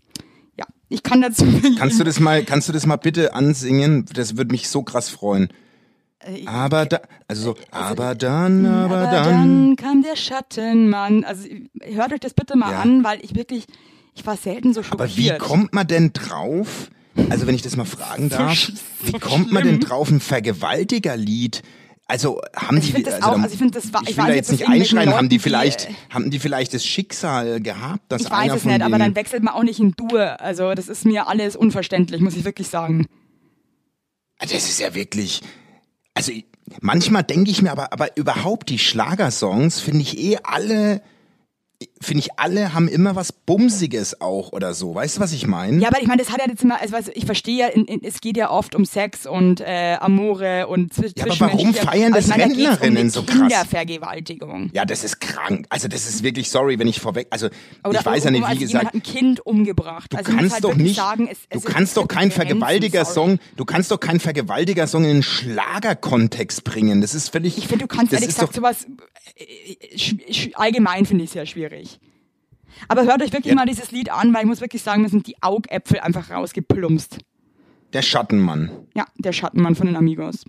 B: ja, ich kann dazu...
A: Kannst du das mal, kannst du das mal bitte ansingen? Das würde mich so krass freuen.
B: Äh,
A: Aber da, also so, aber dann, aber,
B: Aber
A: dann.
B: dann kam der Schattenmann. Also hört euch das bitte mal
A: Ja.
B: an, weil ich wirklich, ich war selten so
A: Aber wie
B: schockiert.
A: kommt man denn drauf? Also wenn ich das mal fragen darf, wie kommt man denn drauf ein Vergewaltigerlied? Also haben
B: Ich
A: die, also,
B: auch- also ich find das wa-
A: ich
B: ich
A: will
B: weiß
A: da jetzt nicht einschreien, haben die
B: die,
A: vielleicht,
B: äh,
A: haben die vielleicht das Schicksal gehabt, dass
B: Ich weiß
A: einer
B: es
A: von
B: nicht, aber dann wechselt man auch nicht in Dur. Also das ist mir alles unverständlich, muss ich wirklich sagen.
A: Das ist ja wirklich. Also manchmal denke ich mir aber, aber überhaupt die Schlagersongs finde ich eh alle finde ich, alle haben immer was Bumsiges auch oder so. Weißt du, was ich meine?
B: Ja, aber ich meine, das hat ja jetzt immer, also du, ich verstehe ja, in, in, es geht ja oft um Sex und äh, Amore und zw
A: Ja, aber warum feiern das
B: meine, da
A: Rentnerinnen
B: um
A: so krass?
B: Kindervergewaltigung.
A: Ja, das ist krank. Also das ist wirklich, sorry, wenn ich vorweg, also
B: Oder
A: ich weiß ja nicht,
B: also
A: wie
B: jemand
A: gesagt,
B: hat ein Kind umgebracht.
A: du
B: also
A: kannst
B: halt
A: doch nicht,
B: sagen, es,
A: du
B: es
A: kannst
B: es
A: doch keinen Vergewaltiger-Song, du kannst doch keinen Vergewaltiger-Song in den Schlagerkontext bringen. Das ist völlig.
B: Ich finde, du kannst ehrlich gesagt sowas, äh, äh, allgemein finde ich sehr schwierig. Aber hört euch wirklich
A: Ja.
B: mal dieses Lied an, weil ich muss wirklich sagen, mir sind die Augäpfel einfach rausgeplumpst.
A: der Schattenmann.
B: Ja, der Schattenmann von den Amigos.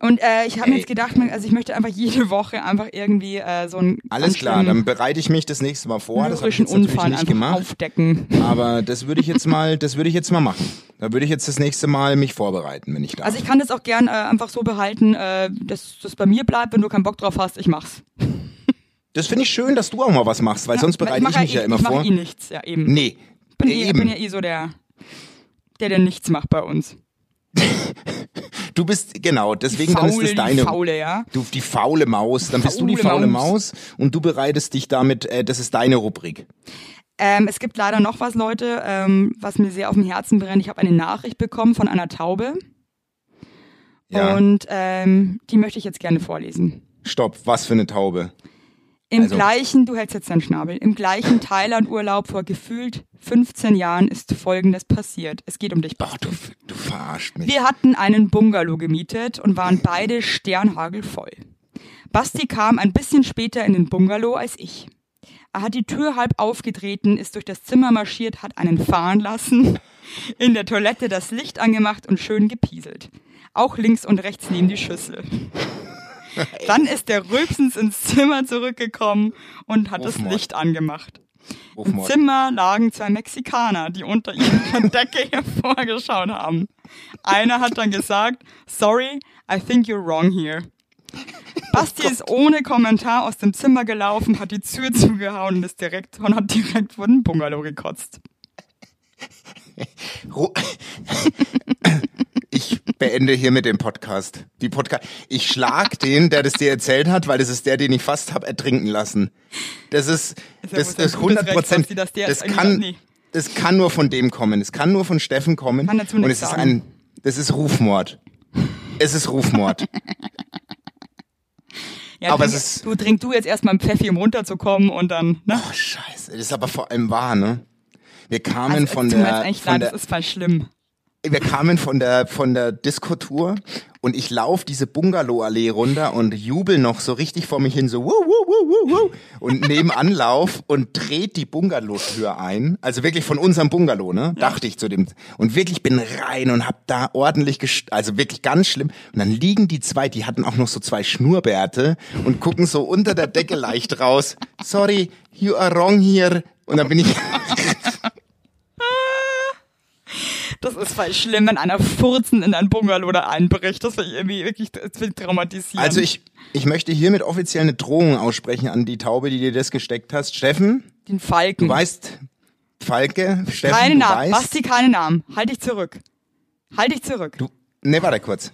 B: Und äh, ich habe mir jetzt gedacht, also ich möchte einfach jede Woche einfach irgendwie äh, so einen
A: Alles klar, dann bereite ich mich das nächste Mal vor. Das habe ich jetzt
B: Unfall
A: nicht gemacht.
B: aufdecken.
A: Aber das würde ich jetzt mal, das würde ich jetzt mal machen. Da würde ich jetzt das nächste Mal mich vorbereiten, wenn ich darf.
B: Also ich kann das auch gern äh, einfach so behalten, äh, dass das bei mir bleibt, wenn du keinen Bock drauf hast, ich mach's.
A: Das finde ich schön, dass du auch mal was machst, weil sonst
B: Weil
A: bereite ich,
B: mach
A: mich ja
B: eh,
A: immer
B: ich
A: vor.
B: mache eh nichts, ja eben.
A: Nee,
B: bin,
A: ja,
B: eh,
A: eben.
B: bin ja eh so der, der, der nichts macht bei uns.
A: du bist genau, deswegen
B: Faule,
A: dann ist
B: die
A: deine
B: Faule, ja.
A: Du, die faule Maus, dann bist du die
B: Faule
A: faule
B: Maus.
A: Maus und du bereitest dich damit, äh, das ist deine Rubrik.
B: Ähm, es gibt leider noch was, Leute, ähm, was mir sehr auf dem Herzen brennt. Ich habe eine Nachricht bekommen von einer Taube
A: Ja.
B: und ähm, die möchte ich jetzt gerne vorlesen.
A: Stopp, was für eine Taube.
B: Im
A: Also-
B: gleichen, du hältst jetzt deinen Schnabel, im gleichen Thailand-Urlaub vor gefühlt 15 Jahren ist Folgendes passiert. Es geht um dich,
A: Ach, du, du verarscht mich.
B: Wir hatten einen Bungalow gemietet und waren beide sternhagelvoll. Basti kam ein bisschen später in den Bungalow als ich. Er hat die Tür halb aufgetreten, ist durch das Zimmer marschiert, hat einen fahren lassen, in der Toilette das Licht angemacht und schön gepieselt. Auch links und rechts neben die Schüssel. Dann ist er rülpsens ins Zimmer zurückgekommen und hat das
A: Rufmord.
B: Licht angemacht. Im
A: Rufmord.
B: Zimmer lagen zwei Mexikaner, die unter ihrer Decke hervorgeschaut haben. Einer hat dann gesagt, sorry, I think you're wrong here. Basti ist ohne Kommentar aus dem Zimmer gelaufen, hat die Tür zugehauen und ist direkt und hat direkt vor den Bungalow gekotzt.
A: Beende hiermit den Podcast. Die Podcast. Ich schlag den, der das dir erzählt hat, weil das ist der, den ich fast hab ertrinken lassen. Das ist,
B: Ist
A: das, das
B: gutes
A: 100
B: Recht,
A: Prozent. Das
B: eigentlich-
A: kann, das kann nur von dem kommen. Es kann nur von Steffen kommen.
B: Kann dazu
A: Und es ist ein, das ist Rufmord. Es ist Rufmord.
B: Ja,
A: Aber
B: trink,
A: es ist-
B: du trink du jetzt erstmal einen Pfeffi, um runterzukommen und dann, ne?
A: Oh, scheiße. Das ist aber vor allem wahr, ne? Wir kamen
B: Also,
A: von der, von der,
B: das ist voll schlimm.
A: Wir kamen von der von der Diskotour und ich lauf diese Bungalow-Allee runter und jubel noch so richtig vor mich hin so wuh, wuh, wuh, wuh, wuh, und nebenan lauf und dreht die Bungalow-Tür ein, also wirklich von unserem Bungalow, ne? Dachte ich zu dem und wirklich bin rein und hab da ordentlich gest also wirklich ganz schlimm und dann liegen die zwei, die hatten auch noch so zwei Schnurrbärte und gucken so unter der Decke leicht raus. Sorry, you are wrong here und dann bin ich
B: Das ist voll schlimm, wenn einer furzen in ein Bungalow da einbricht. Das will ich irgendwie wirklich ich traumatisieren.
A: Also ich, ich möchte hiermit offiziell eine Drohung aussprechen an die Taube, die dir das gesteckt hast. Steffen,
B: Den Falken.
A: du weißt, Falke, Steffen,
B: keine Namen.
A: weißt,
B: Basti, keine Namen. Halt dich zurück. Halt dich zurück.
A: du, ne, warte kurz.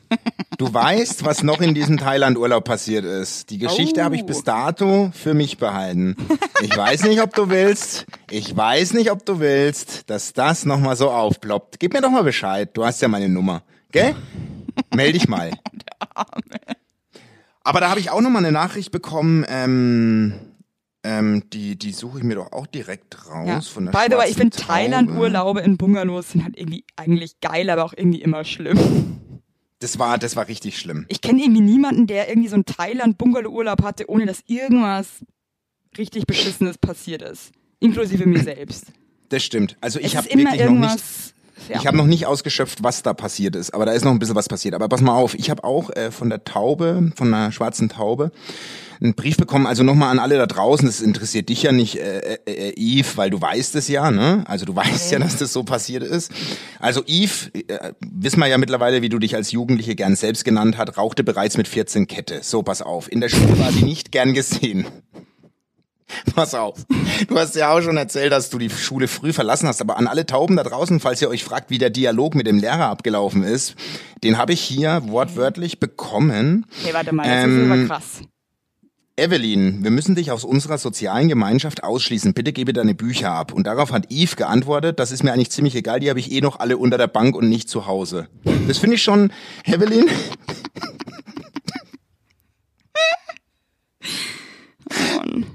A: Du weißt, was noch in diesem Thailand-Urlaub passiert ist. Die Geschichte
B: Oh.
A: habe ich bis dato für mich behalten. Ich weiß nicht, ob du willst, ich weiß nicht, ob du willst, dass das nochmal so aufploppt. Gib mir doch mal Bescheid, du hast ja meine Nummer, gell? Meld dich mal. Aber da habe ich auch noch mal eine Nachricht bekommen, ähm, ähm, die, die suche ich mir doch auch direkt raus
B: Ja.
A: von der
B: By the way, ich finde. Thailand-Urlaube in Bungalows sind halt irgendwie eigentlich geil, aber auch irgendwie immer schlimm.
A: Das war, das war richtig schlimm.
B: Ich kenne irgendwie niemanden, der irgendwie so einen Thailand-Bungalow-Urlaub hatte, ohne dass irgendwas richtig Beschissenes passiert ist. Inklusive mir selbst.
A: Das stimmt. Also ich habe wirklich noch nicht,
B: irgendwas. Ja.
A: ich habe noch nicht ausgeschöpft, was da passiert ist. Aber da ist noch ein bisschen was passiert. Aber pass mal auf, ich habe auch äh, von der Taube, von einer schwarzen Taube, einen Brief bekommen. Also nochmal an alle da draußen. Das interessiert dich ja nicht, äh, äh, äh, Yves, weil du weißt es ja, ne? Also du weißt ja, dass das so passiert ist. Also Yves, äh, wissen wir ja mittlerweile, wie du dich als Jugendliche gern selbst genannt hat, rauchte bereits mit 14 Kette. So, pass auf. In der Schule war sie nicht gern gesehen. Pass auf. Du hast ja auch schon erzählt, dass du die Schule früh verlassen hast, aber an alle Tauben da draußen, falls ihr euch fragt, wie der Dialog mit dem Lehrer abgelaufen ist, den habe ich hier wortwörtlich bekommen.
B: Okay, warte mal, das
A: Ähm,
B: ist aber krass.
A: Evelyn, wir müssen dich aus unserer sozialen Gemeinschaft ausschließen. Bitte gebe deine Bücher ab. Und darauf hat Eve geantwortet, das ist mir eigentlich ziemlich egal, die habe ich eh noch alle unter der Bank und nicht zu Hause. Das finde ich schon, Evelyn.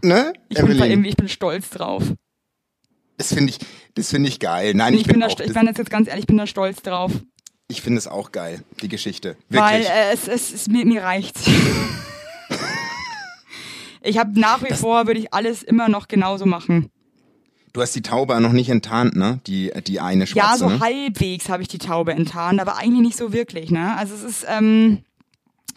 A: ne?
B: Ich bin, irgendwie, ich bin stolz drauf.
A: das finde ich, das finde ich geil. Nein,
B: Ich,
A: ich,
B: bin,
A: bin
B: da, ich
A: das,
B: bin jetzt ganz ehrlich, ich bin da stolz drauf.
A: ich finde es auch geil, die Geschichte.
B: Weil
A: Wirklich.
B: äh, es, es, es mir, mir reicht's. ich habe nach wie vor, würde ich alles immer noch genauso machen.
A: du hast die Taube noch nicht enttarnt, ne? Die, die eine
B: Ja,
A: schwarze,
B: so
A: ne?
B: halbwegs habe ich die Taube enttarnt, aber eigentlich nicht so wirklich, ne? Also es ist, ähm,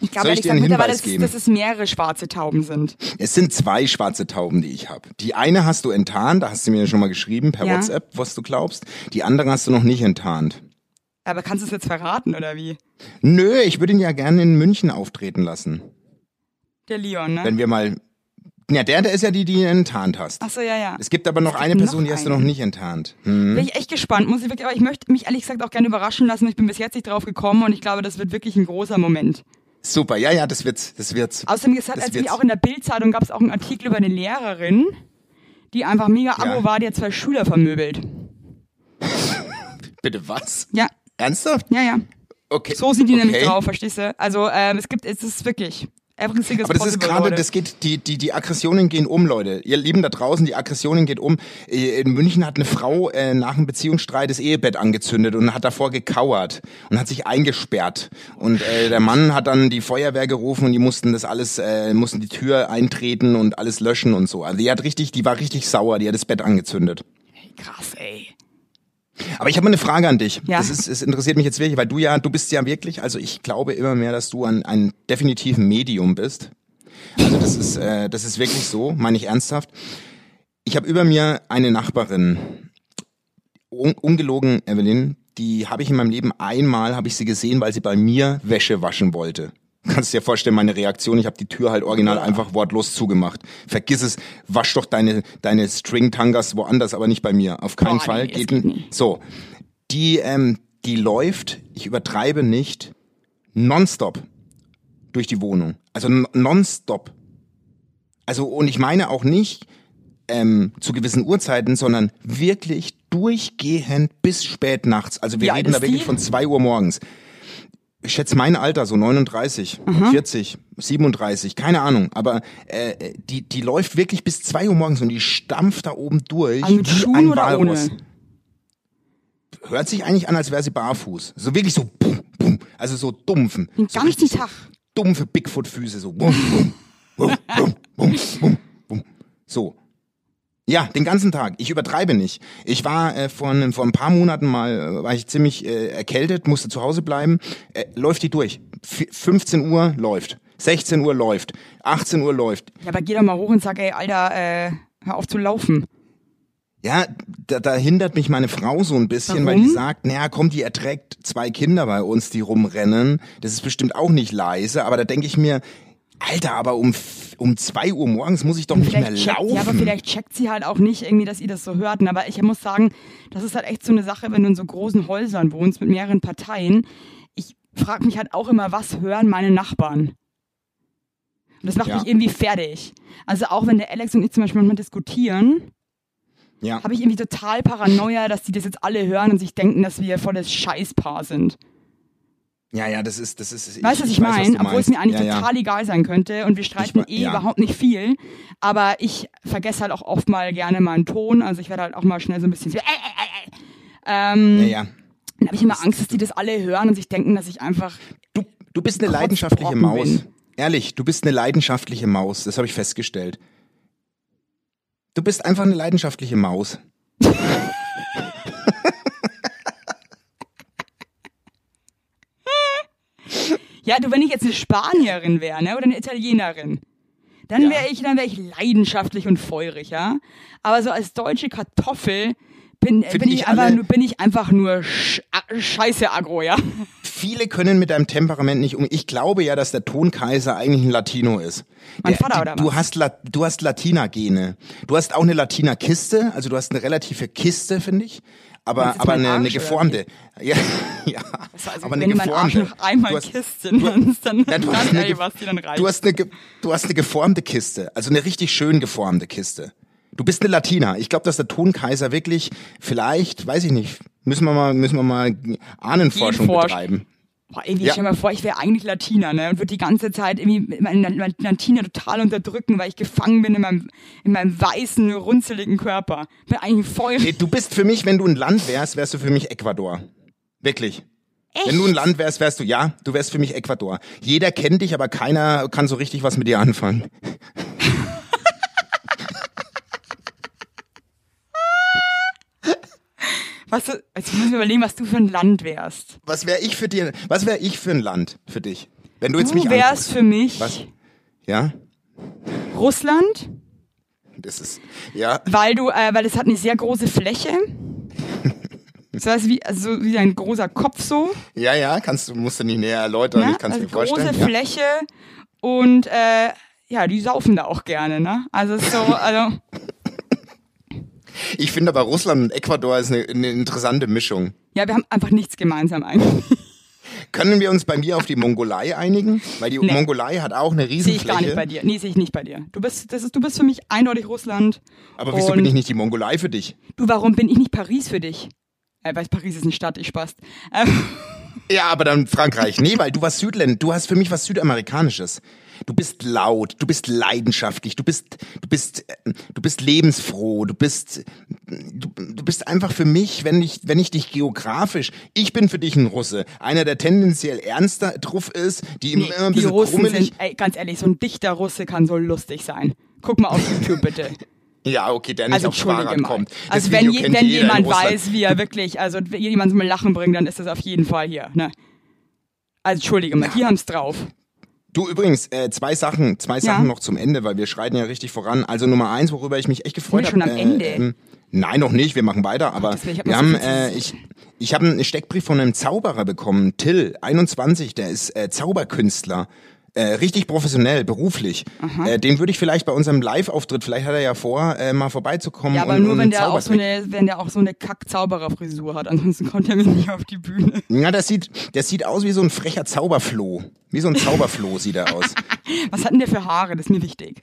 B: ich glaube
A: Soll ich
B: ehrlich
A: dir einen
B: gesagt mittlerweile,
A: Hinweis
B: dass, es-
A: geben?
B: dass es mehrere schwarze Tauben sind.
A: Es sind zwei schwarze Tauben, die ich habe. Die eine hast du enttarnt, da hast du mir schon mal geschrieben per
B: Ja.
A: WhatsApp, was du glaubst. Die andere hast du noch nicht enttarnt.
B: Aber kannst du es jetzt verraten, oder wie?
A: Nö, ich würde ihn ja gerne in München auftreten lassen.
B: Der Leon, ne?
A: Wenn wir mal. Ja, der, der ist ja die, die du enttarnt hast.
B: Ach so, ja, ja.
A: Es gibt aber noch
B: gibt
A: eine
B: noch
A: Person, die hast du noch
B: einen.
A: nicht enttarnt. Hm.
B: Bin ich echt gespannt, muss ich wirklich, aber ich möchte mich ehrlich gesagt auch gerne überraschen lassen. Ich bin bis jetzt nicht drauf gekommen und ich glaube, das wird wirklich ein großer Moment.
A: Super, ja, ja, das wird's, das wird's.
B: Außerdem gesagt,
A: Das
B: als
A: wird's.
B: ich auch in der Bildzeitung gab es auch einen Artikel über eine Lehrerin, die einfach mega
A: Ja.
B: abo war, die hat zwei Schüler vermöbelt.
A: Bitte was?
B: Ja,
A: Ernsthaft?
B: ja, ja.
A: Okay.
B: So sind die
A: okay.
B: nämlich drauf, verstehst du? Also ähm, es gibt, es ist wirklich everything is
A: Aber das ist gerade, das geht, die, die, die Aggressionen gehen um, Leute. Ihr Lieben da draußen, die Aggressionen geht um. Äh, In München hat eine Frau äh, nach einem Beziehungsstreit das Ehebett angezündet und hat davor gekauert und hat sich eingesperrt. Und äh, der Mann hat dann die Feuerwehr gerufen und die mussten das alles, äh, mussten die Tür eintreten und alles löschen und so. Also die hat richtig, die war richtig sauer, die hat das Bett angezündet.
B: Krass, ey.
A: Aber ich habe mal eine Frage an dich.
B: Ja.
A: Das ist, es interessiert mich jetzt wirklich, weil du ja, du bist ja wirklich, also ich glaube immer mehr, dass du ein, ein definitiv Medium bist. Also das ist, äh, das ist wirklich so, meine ich ernsthaft. Ich habe über mir eine Nachbarin, un ungelogen, Evelyn, die habe ich in meinem Leben einmal, habe ich sie gesehen, weil sie bei mir Wäsche waschen wollte. Kannst dir vorstellen, meine Reaktion, ich habe die Tür halt original einfach wortlos zugemacht. Vergiss es, wasch doch deine, deine String-Tangas woanders, aber nicht bei mir. Auf keinen
B: Boah,
A: Fall.
B: nee,
A: geht
B: nicht.
A: So, die, ähm, die läuft, ich übertreibe nicht, nonstop durch die Wohnung. Also nonstop. Also, und ich meine auch nicht ähm, zu gewissen Uhrzeiten, sondern wirklich durchgehend bis spät nachts. Also wir
B: alt
A: reden da wirklich
B: die?
A: von zwei Uhr morgens. Ich schätze mein Alter, so 39, 40, 37, keine Ahnung. Aber äh, die, die läuft wirklich bis zwei Uhr morgens und die stampft da oben durch.
B: Also mit Schuhen
A: ein
B: oder
A: Walross.
B: ohne?
A: Hört sich eigentlich an, als wäre sie barfuß. So wirklich so, bum, bum, also so dumpfen.
B: Den
A: so
B: ganzen Tag.
A: dumpfe Bigfoot-Füße, so. Bum, bum, bum, bum, bum, bum, bum. So. Ja, den ganzen Tag. Ich übertreibe nicht. Ich war äh, vor, ein- vor ein paar Monaten mal, äh, war ich ziemlich äh, erkältet, musste zu Hause bleiben. Äh, läuft die durch. F 15 Uhr läuft. 16 Uhr läuft. 18 Uhr läuft.
B: Ja, aber geh doch mal hoch und sag, ey, Alter, äh, hör auf zu laufen.
A: Ja, da, da hindert mich meine Frau so ein bisschen, weil
B: Warum?
A: die sagt, naja, komm, die erträgt zwei Kinder bei uns, die rumrennen. Das ist bestimmt auch nicht leise, aber da denke ich mir, Alter, aber um, um zwei Uhr morgens muss ich doch nicht mehr laufen.
B: ja, aber vielleicht checkt sie halt auch nicht irgendwie, dass ihr das so hörten. Aber ich muss sagen, das ist halt echt so eine Sache, wenn du in so großen Häusern wohnst mit mehreren Parteien. Ich frage mich halt auch immer, was hören meine Nachbarn? Und das macht
A: Ja.
B: mich irgendwie fertig. Also auch wenn der Alex und ich zum Beispiel manchmal diskutieren,
A: ja.
B: habe ich irgendwie total Paranoia, dass die das jetzt alle hören und sich denken, dass wir volles Scheißpaar sind.
A: Ja, ja, das ist, das ist.
B: Weißt du, was ich
A: weiß,
B: meine? Obwohl es mir eigentlich
A: ja, ja.
B: total egal sein könnte und wir streiten
A: wa-
B: eh
A: ja.
B: überhaupt nicht viel. Aber ich vergesse halt auch oft mal gerne meinen Ton. Also ich werde halt auch mal schnell so ein bisschen so, äh, äh, äh, äh. Ähm,
A: Ja, ja.
B: Dann habe ich immer Angst, dass die das alle hören und sich denken, dass ich einfach.
A: Du, du bist eine leidenschaftliche Maus.
B: bin.
A: Ehrlich, du bist eine leidenschaftliche Maus. Das habe ich festgestellt. Du bist einfach eine leidenschaftliche Maus.
B: Ja, du, wenn ich jetzt eine Spanierin wäre, ne, oder eine Italienerin, dann wäre ich, dann wäre ich leidenschaftlich und feurig, ja. Aber so als deutsche Kartoffel bin,
A: Find
B: bin ich, einfach nur, bin ich einfach nur sch scheiße aggro, ja.
A: Viele können mit deinem Temperament nicht um. Ich glaube ja, dass der Tonkaiser eigentlich ein Latino ist.
B: Mein
A: der,
B: Vater oder
A: du
B: was?
A: hast La, du hast Latina-Gene. Du hast auch eine Latina-Kiste, also du hast eine relative Kiste, finde ich. Aber, aber eine, eine
B: Arsch, oder
A: geformte. Ja, ja.
B: Also,
A: aber eine
B: wenn du
A: geformte.
B: einmal
A: Du hast-
B: kisst, dann, dann,
A: Ja, du hast
B: dann
A: eine
B: was die dann reicht.
A: Du hast, eine, du hast eine geformte Kiste, also eine richtig schön geformte Kiste. Du bist eine Latina. Ich glaube, dass der Tonkaiser wirklich, vielleicht, weiß ich nicht, müssen wir mal, müssen wir mal Ahnenforschung betreiben.
B: Boah, irgendwie,
A: Ja.
B: stell mal vor, ich wäre eigentlich Latina, ne? Und würde die ganze Zeit irgendwie meine Latina total unterdrücken, weil ich gefangen bin in meinem, in meinem weißen, runzeligen Körper. Bin eigentlich voll.
A: Nee, Du bist für mich, wenn du ein Land wärst, wärst du für mich Ecuador. Wirklich.
B: Echt?
A: Wenn du ein Land wärst, wärst du, ja, du wärst für mich Ecuador. Jeder kennt dich, aber keiner kann so richtig was mit dir anfangen.
B: Was du, ich muss mir überlegen, was du für ein Land wärst.
A: Was wäre ich für dir, was wäre ich für ein Land für dich? Wenn du jetzt
B: Du
A: mich
B: wärst
A: anguckst.
B: für mich
A: Was? Ja?
B: Russland,
A: Das ist, ja.
B: weil du, äh, weil es hat eine sehr große Fläche. Das heißt, wie, also so wie ein großer Kopf so.
A: Ja, ja, kannst du, musst du nicht näher erläutern,
B: Ne?
A: ich kann es
B: also
A: mir vorstellen.
B: große
A: Ja.
B: Fläche und äh, ja, die saufen da auch gerne, ne? Also so, also
A: Ich finde aber Russland und Ecuador ist eine, eine interessante Mischung.
B: ja, wir haben einfach nichts gemeinsam eigentlich.
A: Können wir uns bei mir auf die Mongolei einigen? Weil die
B: Nee.
A: Mongolei hat auch eine
B: Sehe ich gar nicht bei dir. Nee, sehe ich nicht bei dir. Du bist, das ist, du bist für mich eindeutig Russland.
A: Aber wieso bin ich nicht die Mongolei für dich?
B: Du, warum bin ich nicht Paris für dich? Äh, weil Paris ist eine Stadt, ich spaß. Ähm,
A: Ja, aber dann Frankreich. Nee, weil du was Südländ, du hast für mich was Südamerikanisches. Du bist laut, du bist leidenschaftlich, du bist, du bist, äh, du bist lebensfroh, du bist, du, du bist einfach für mich, wenn ich, wenn ich dich geografisch, ich bin für dich ein Russe, einer, der tendenziell ernster drauf ist, die
B: nee,
A: immer ein
B: die
A: bisschen
B: Russen
A: krummelig.
B: sind, ey, ganz ehrlich, so ein dichter Russe kann so lustig sein. Guck mal auf YouTube bitte.
A: Ja, okay, der nicht
B: Also
A: auf
B: mal.
A: kommt. Das
B: Also wenn, je, wenn jemand weiß, wie er wirklich, also wenn jemand zum Lachen bringt, dann ist das auf jeden Fall hier. Ne? Also entschuldige mal, die haben's drauf.
A: Du übrigens, äh, zwei Sachen, zwei Sachen noch zum Ende, weil wir schreiten ja richtig voran. Also Nummer eins, worüber ich mich echt gefreut habe.
B: schon am Ende?
A: ähm, nein, noch nicht. Wir machen weiter. Aber
B: hab
A: wir haben, äh, ich, ich habe einen Steckbrief von einem Zauberer bekommen, Till, 21. Der ist äh, Zauberkünstler. Äh, richtig professionell, beruflich. Äh, den würde ich vielleicht bei unserem Live-Auftritt, vielleicht hat er ja vor, äh, mal vorbeizukommen.
B: Ja, aber
A: und,
B: nur
A: und
B: wenn der auch so eine, wenn der auch so eine Kack-Zauberer-Frisur hat, ansonsten kommt er mir nicht auf die Bühne.
A: Ja, das sieht, das sieht aus wie so ein frecher Zauberfloh. Wie so ein Zauberfloh sieht er aus.
B: Was hat denn der für Haare? Das ist mir wichtig.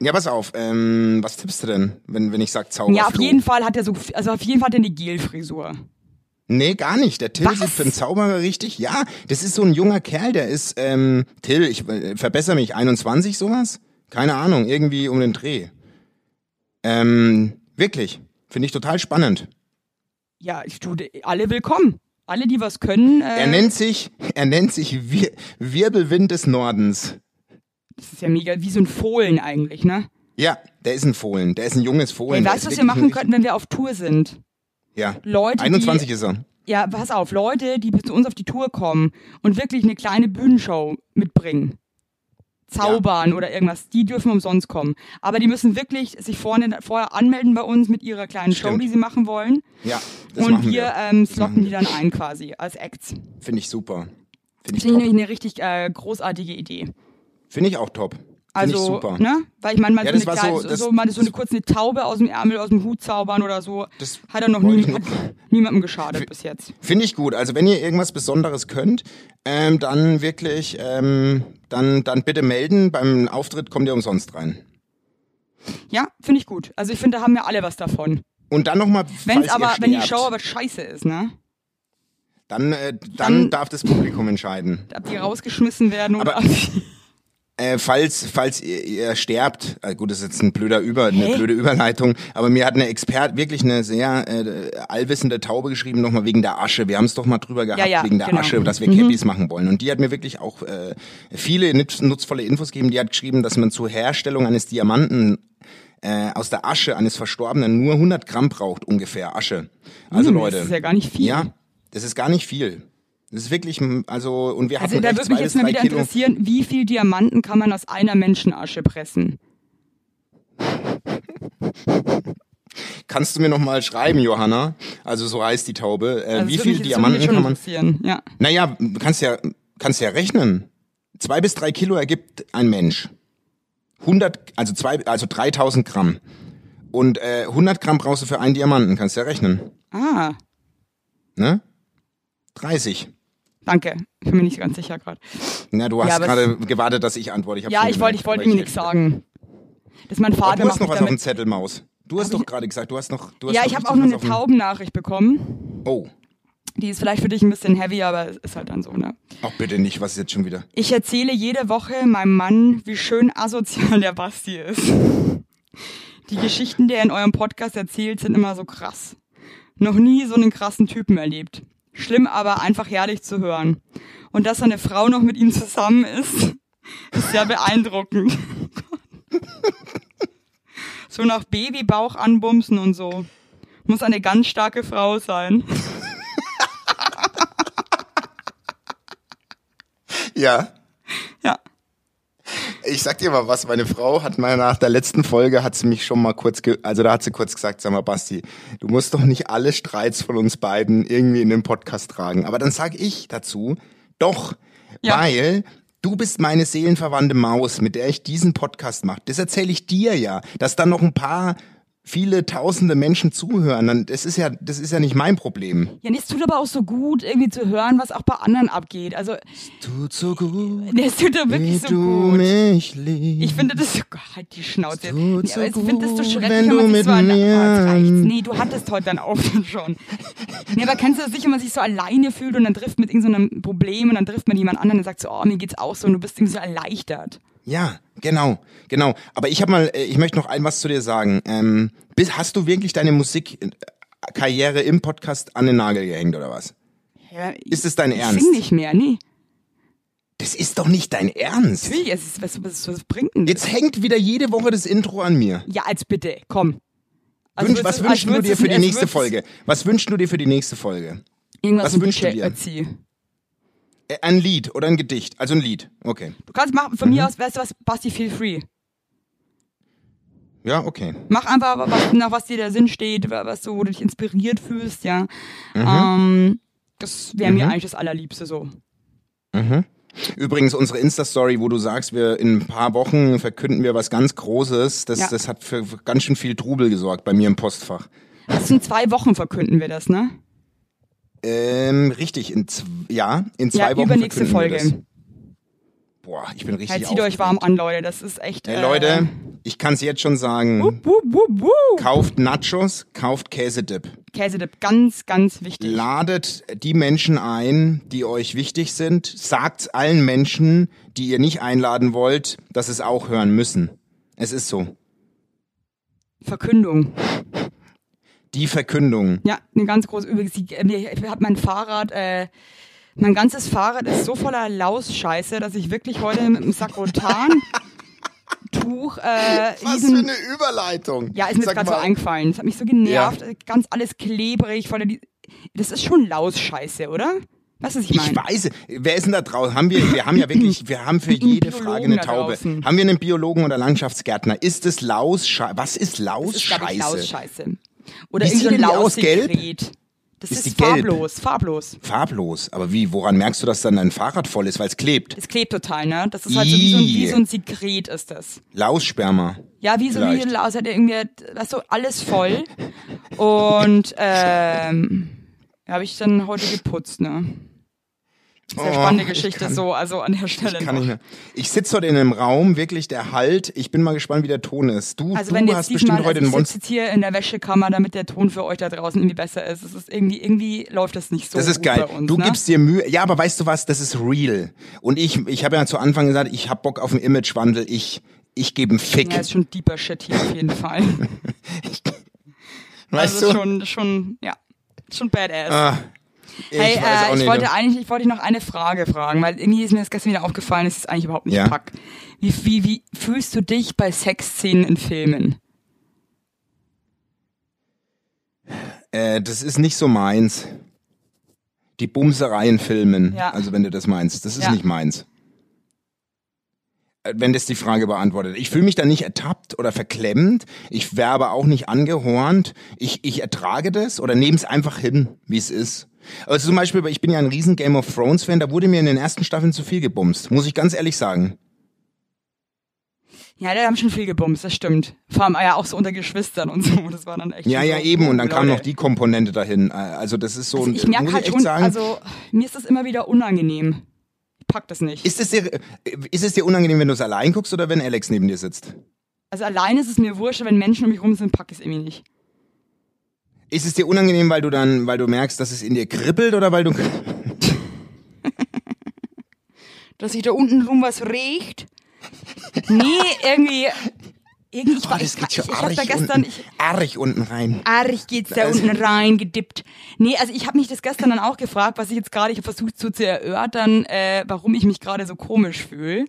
A: Ja, pass auf. Ähm, was tippst du denn, wenn, wenn ich sag Zauberfloh?
B: Ja, auf jeden Fall hat er so, also auf jeden Fall hat er eine Gel-Frisur.
A: Nee, gar nicht. Der Till
B: Was?
A: sieht für einen Zauberer richtig. Ja, das ist so ein junger Kerl, der ist, ähm, Till, ich äh, verbessere mich, 21 sowas? Keine Ahnung, irgendwie um den Dreh. Ähm, wirklich. Finde ich total spannend.
B: Ja, ich tu, alle willkommen. Alle, die was können. Äh,
A: Er nennt sich, er nennt sich Wir Wirbelwind des Nordens.
B: das ist ja mega, wie so ein Fohlen eigentlich, ne?
A: Ja, der ist ein Fohlen. Der ist ein junges Fohlen. Der
B: weißt du, was wir machen könnten, wenn wir auf Tour sind?
A: Ja.
B: Leute,
A: 21
B: die,
A: ist er.
B: Ja, pass auf, Leute, die zu uns auf die Tour kommen und wirklich eine kleine Bühnenshow mitbringen. Zaubern oder irgendwas, die dürfen umsonst kommen. Aber die müssen wirklich sich vorne, vorher anmelden bei uns mit ihrer kleinen Show,
A: Stimmt.
B: die sie machen wollen.
A: Ja, das
B: und
A: machen
B: wir,
A: wir.
B: ähm, slotten die dann ein quasi als Acts.
A: Finde ich super. Finde ich
B: Finde ich eine richtig äh, großartige Idee.
A: Finde ich auch top.
B: Also, ne? Weil ich meine, mal
A: Ja,
B: so, eine kleine,
A: so-
B: so,
A: das-
B: so, eine
A: das-
B: kurz eine Taube aus dem Ärmel, aus dem Hut zaubern oder so.
A: Das
B: hat er noch nie, hat niemandem geschadet bis jetzt.
A: Finde ich gut. Also wenn ihr irgendwas Besonderes könnt, ähm, dann wirklich, ähm, dann, dann bitte melden. Beim Auftritt kommt ihr umsonst rein.
B: Ja, finde ich gut. Also ich finde, da haben wir alle was davon.
A: Und dann nochmal,
B: Wenn aber, wenn die Show aber scheiße ist, ne?
A: dann, äh, dann,
B: Dann-
A: darf das Publikum entscheiden.
B: Ob die rausgeschmissen werden oder.
A: Aber- Äh, falls, falls ihr, ihr sterbt, äh, gut, das ist jetzt ein blöder Über, eine blöde Überleitung, aber mir hat eine Expert wirklich eine sehr äh, allwissende Taube geschrieben, nochmal wegen der Asche. Wir haben es doch mal drüber gehabt,
B: ja,
A: wegen der
B: genau.
A: Asche, dass wir Cappies machen wollen. Und die hat mir wirklich auch äh, viele nutz, nutzvolle Infos gegeben. Die hat geschrieben, dass man zur Herstellung eines Diamanten äh, aus der Asche eines Verstorbenen nur 100 Gramm braucht, ungefähr Asche. Also
B: Hm,
A: Leute.
B: Das ist ja gar nicht viel.
A: Ja, das ist gar nicht viel. Das ist wirklich, also, und wir
B: Also
A: hatten
B: da würde mich jetzt mal wieder
A: Kilo.
B: interessieren, wie viel Diamanten kann man aus einer Menschenasche pressen?
A: Kannst du mir noch mal schreiben, Johanna? Also so heißt die Taube. Äh,
B: Also
A: wie
B: das
A: viel
B: würde mich, das würde
A: Diamanten kann man?
B: interessieren. Ja.
A: Naja, du kannst ja, kannst ja rechnen. Zwei bis drei Kilo ergibt ein Mensch. 100, also zwei, also 3000 Gramm. Und äh, 100 Gramm brauchst du für einen Diamanten, kannst ja rechnen.
B: Ah,
A: Ne? 30.
B: Danke. Ich bin mir nicht ganz sicher gerade.
A: Na, du
B: Ja,
A: hast
B: aber
A: gerade gewartet, dass ich antworte. Ich hab
B: Ja, ich wollte, ich wollte
A: aber
B: irgendwie nichts sagen. Das ist mein
A: Aber
B: Vater
A: du hast noch was auf dem. Zettel, Maus. Du hast doch gerade gesagt, du hast noch. Du hast
B: Ja, ich habe auch nur
A: was
B: eine Taubennachricht bekommen.
A: Oh,
B: Die ist vielleicht für dich ein bisschen heavy, aber es ist halt dann so, ne?
A: ach bitte nicht, was ist jetzt schon wieder?
B: Ich erzähle jede Woche meinem Mann, wie schön asozial der Basti ist. Die Geschichten, die er in eurem Podcast erzählt, sind immer so krass. Noch nie so einen krassen Typen erlebt. Schlimm, aber einfach herrlich zu hören. Und dass seine Frau noch mit ihm zusammen ist, ist sehr beeindruckend. so nach Babybauch anbumsen und so. Muss eine ganz starke Frau sein.
A: Ja.
B: Ja.
A: Ich sag dir mal was, meine Frau hat mal nach der letzten Folge hat sie mich schon mal kurz, ge also da hat sie kurz gesagt, sag mal Basti, du musst doch nicht alle Streits von uns beiden irgendwie in den Podcast tragen. Aber dann sag ich dazu, doch,
B: Ja.
A: weil du bist meine seelenverwandte Maus, mit der ich diesen Podcast mache. Das erzähle ich dir ja, dass dann noch ein paar viele tausende Menschen zuhören, dann das ist ja das ist ja nicht mein Problem.
B: Ja, nee, es tut aber auch so gut, irgendwie zu hören, was auch bei anderen abgeht. Also,
A: Tut so gut,
B: nee, es tut doch wirklich so
A: du
B: gut.
A: mich liebst.
B: Ich finde das so, halt die Schnauze.
A: tut
B: Nee,
A: so
B: aber ich finde das so schrecklich,
A: wenn du
B: sich so
A: mit
B: allein,
A: mir-
B: oh. Nee, du hattest heute dann auch schon. Nee, aber kennst du das nicht, wenn man sich so alleine fühlt und dann trifft mit irgendeinem so Problem und dann trifft man jemand anderen und sagt so, oh, mir geht's auch so und du bist irgendwie so erleichtert.
A: Ja, genau, genau. Aber ich habe mal, äh, ich möchte noch ein was zu dir sagen. Ähm, bist, hast du wirklich deine Musikkarriere im Podcast an den Nagel gehängt oder was?
B: Ja,
A: Ist es dein
B: ich
A: Ernst?
B: sing nicht mehr, nee.
A: Das ist doch nicht dein Ernst.
B: Natürlich, es ist, was, was, was bringt denn das?
A: Jetzt hängt wieder jede Woche das Intro an mir.
B: Ja, als bitte, komm. Also
A: Wünsch, was wünschst
B: als
A: du dir für die nächste Folge? Was wünschst du dir für die nächste Folge?
B: Irgendwas
A: Was wünschst du dir?
B: Ötzi.
A: Äh, Ein Lied oder ein Gedicht? Also ein Lied. Okay.
B: Du kannst machen, von
A: Mhm.
B: mir aus, weißt du was, Basti, feel free.
A: Ja, okay.
B: Mach einfach, was, nach was dir der Sinn steht, was du, wo du dich inspiriert fühlst, ja.
A: Mhm.
B: Ähm, das wäre mir eigentlich das Allerliebste so.
A: Übrigens, unsere Insta-Story, wo du sagst, wir in ein paar Wochen verkünden wir was ganz Großes, das,
B: Ja.
A: das hat für für ganz schön viel Trubel gesorgt bei mir im Postfach.
B: Das sind zwei Wochen verkünden wir das, ne?
A: Ähm, richtig, in ja, in zwei
B: ja,
A: Wochen
B: übernächste Folge.
A: Boah, ich bin richtig
B: Ja, zieht euch warm
A: aufgeregt.
B: an, Leute. Das ist echt.
A: Hey,
B: äh,
A: Leute, ich kann es jetzt schon sagen.
B: Wup, wup, wup.
A: Kauft Nachos, kauft Käsedip.
B: Käsedip, ganz, ganz wichtig.
A: Ladet die Menschen ein, die euch wichtig sind. Sagt allen Menschen, die ihr nicht einladen wollt, dass es auch hören müssen. Es ist so.
B: Verkündung.
A: Die Verkündung.
B: Ja, eine ganz große. Übrigens, ich habe mein Fahrrad, äh, mein ganzes Fahrrad ist so voller Lausscheiße, dass ich wirklich heute mit einem Sakrotan Tuch, äh, diesen,
A: Überleitung.
B: ja, ist mir gerade so eingefallen. Das hat mich so genervt. Ganz alles klebrig, voller das ist schon Lausscheiße, oder? Was ich
A: Ich
B: meine?
A: weiß, wer ist denn da draußen? Haben wir, wir haben ja wirklich, wir haben für jede
B: Biologen
A: Frage eine Taube. Haben wir einen Biologen oder Landschaftsgärtner? Ist es Lausscheiße? Was ist
B: ist, ich,
A: Lausscheiße?
B: Lausscheiße. Oder
A: Wie
B: irgendwie so ein
A: aus, gelb?
B: Das
A: Ist
B: ist, farblos, farblos.
A: Farblos. Aber wie, woran merkst du, dass dann dein Fahrrad voll ist, weil es klebt?
B: Das klebt total, ne? Das ist halt so wie so, ein, wie so ein Sekret ist das.
A: Laussperma.
B: Ja, wie so wie
A: Vielleicht.
B: Laus hat irgendwie, weißt du, alles voll. Und ähm, habe ich dann heute geputzt, ne? Sehr
A: Oh,
B: spannende
A: ich
B: Geschichte
A: kann-
B: so, also an der Stelle.
A: Kann
B: noch.
A: ich, mehr. ich sitze heute in einem Raum, wirklich der Halt. Ich bin mal gespannt, wie der Ton ist. Du,
B: Also
A: du
B: wenn
A: hast bestimmt heute
B: also ich sitze
A: Monster.
B: jetzt hier in der Wäschekammer, damit der Ton für euch da draußen irgendwie besser ist. Es ist irgendwie, irgendwie läuft das nicht so
A: Das ist geil.
B: uns,
A: du
B: ne?
A: gibst dir Mühe. Ja, aber weißt du was? Das ist real. Und ich, ich habe ja zu Anfang gesagt, ich hab Bock auf einen Imagewandel. Ich, ich gebe einen Fick.
B: Ja, ist schon deeper Shit hier auf jeden Fall.
A: weißt
B: also
A: du?
B: schon, schon, ja, schon badass.
A: Ah, ich
B: hey, äh, ich
A: nicht.
B: wollte eigentlich, ich wollte noch eine Frage fragen, weil irgendwie ist mir das gestern wieder aufgefallen, das ist eigentlich überhaupt nicht
A: Ja.
B: pack. Wie, wie, wie fühlst du dich bei Sexszenen in Filmen?
A: Äh, das ist nicht so meins. Die Bumserei in Filmen.
B: Ja.
A: Also wenn du das meinst. Das ist
B: Ja.
A: nicht meins. Äh, Wenn das die Frage beantwortet. Ich fühle mich da nicht ertappt oder verklemmt. Ich wäre aber auch nicht angehornt. Ich, ich ertrage das oder nehme es einfach hin, wie es ist. Also zum Beispiel, ich bin ja ein riesen Game of Thrones Fan, da wurde mir in den ersten Staffeln zu viel gebumst. Muss ich ganz ehrlich sagen.
B: Ja, da haben schon viel gebumst, das stimmt. Vor allem ja auch so unter Geschwistern und so. Das war dann echt.
A: Ja, ja,
B: so,
A: eben. Und dann kam
B: Leute.
A: noch die Komponente dahin. Also das ist so
B: Also
A: ein,
B: ich merke halt
A: ich
B: schon,
A: sagen,
B: also mir ist das immer wieder unangenehm. Ich pack das nicht.
A: ist es, dir, ist es dir unangenehm, wenn du es allein guckst oder wenn Alex neben dir sitzt?
B: Also alleine ist es mir wurscht, wenn Menschen um mich rum sind, pack ich es irgendwie nicht.
A: Ist es dir unangenehm, weil du dann, weil du merkst, dass es in dir kribbelt oder weil du.
B: Dass sich da unten rum was riecht. Nee, irgendwie. irgendwie ich,
A: Oh, das
B: ich,
A: geht
B: ich,
A: schon
B: ich da
A: arg
B: gestern.
A: unten,
B: Ich,
A: arg unten rein.
B: arg geht's da
A: Also-
B: unten rein gedippt. Nee, also ich habe mich das gestern dann auch gefragt, was ich jetzt gerade, ich habe versucht so zu erörtern, äh, warum ich mich gerade so komisch fühle.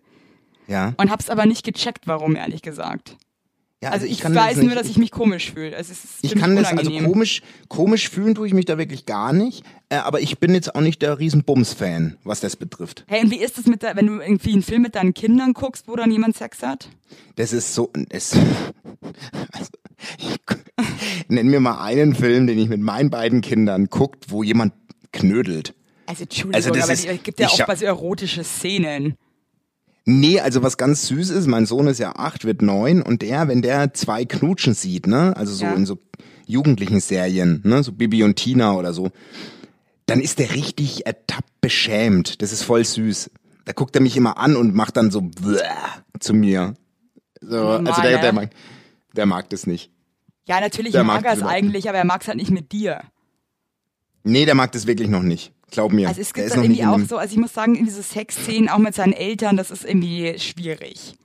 A: Ja.
B: Und hab's aber nicht gecheckt, warum, ehrlich gesagt.
A: Ja
B: Also ich,
A: kann
B: weiß
A: das
B: nur, dass ich mich komisch fühle. Also es ist
A: Ich kann das, also komisch, komisch fühlen tue ich mich da wirklich gar nicht. Äh, aber ich bin jetzt auch nicht der riesen Bums-Fan, was das betrifft.
B: Hey, und wie ist es mit der, wenn du irgendwie einen Film mit deinen Kindern guckst, wo dann jemand Sex hat?
A: Das ist so, das, also, ich, nenn mir mal einen Film, den ich mit meinen beiden Kindern guckt, wo jemand knödelt.
B: Also Entschuldigung,
A: Also das
B: aber
A: ist-
B: es gibt ja
A: ich
B: auch so erotische Szenen.
A: Nee, also was ganz süß ist, mein Sohn ist ja acht, wird neun und der, wenn der zwei Knutschen sieht, ne, also so
B: Ja.
A: in so jugendlichen Serien, ne, so Bibi und Tina oder so, dann ist der richtig ertappt beschämt. Das ist voll süß. Da guckt er mich immer an und macht dann so zu mir. So, also der,
B: ne?
A: der, mag, der mag das nicht.
B: Ja, natürlich
A: Der
B: mag er es eigentlich, aber er mag es halt nicht mit dir.
A: Nee, der mag das wirklich noch nicht. Glaub mir.
B: Also es gibt
A: nicht
B: irgendwie auch so, also ich muss sagen, so Sexszenen auch mit seinen Eltern, das ist irgendwie schwierig.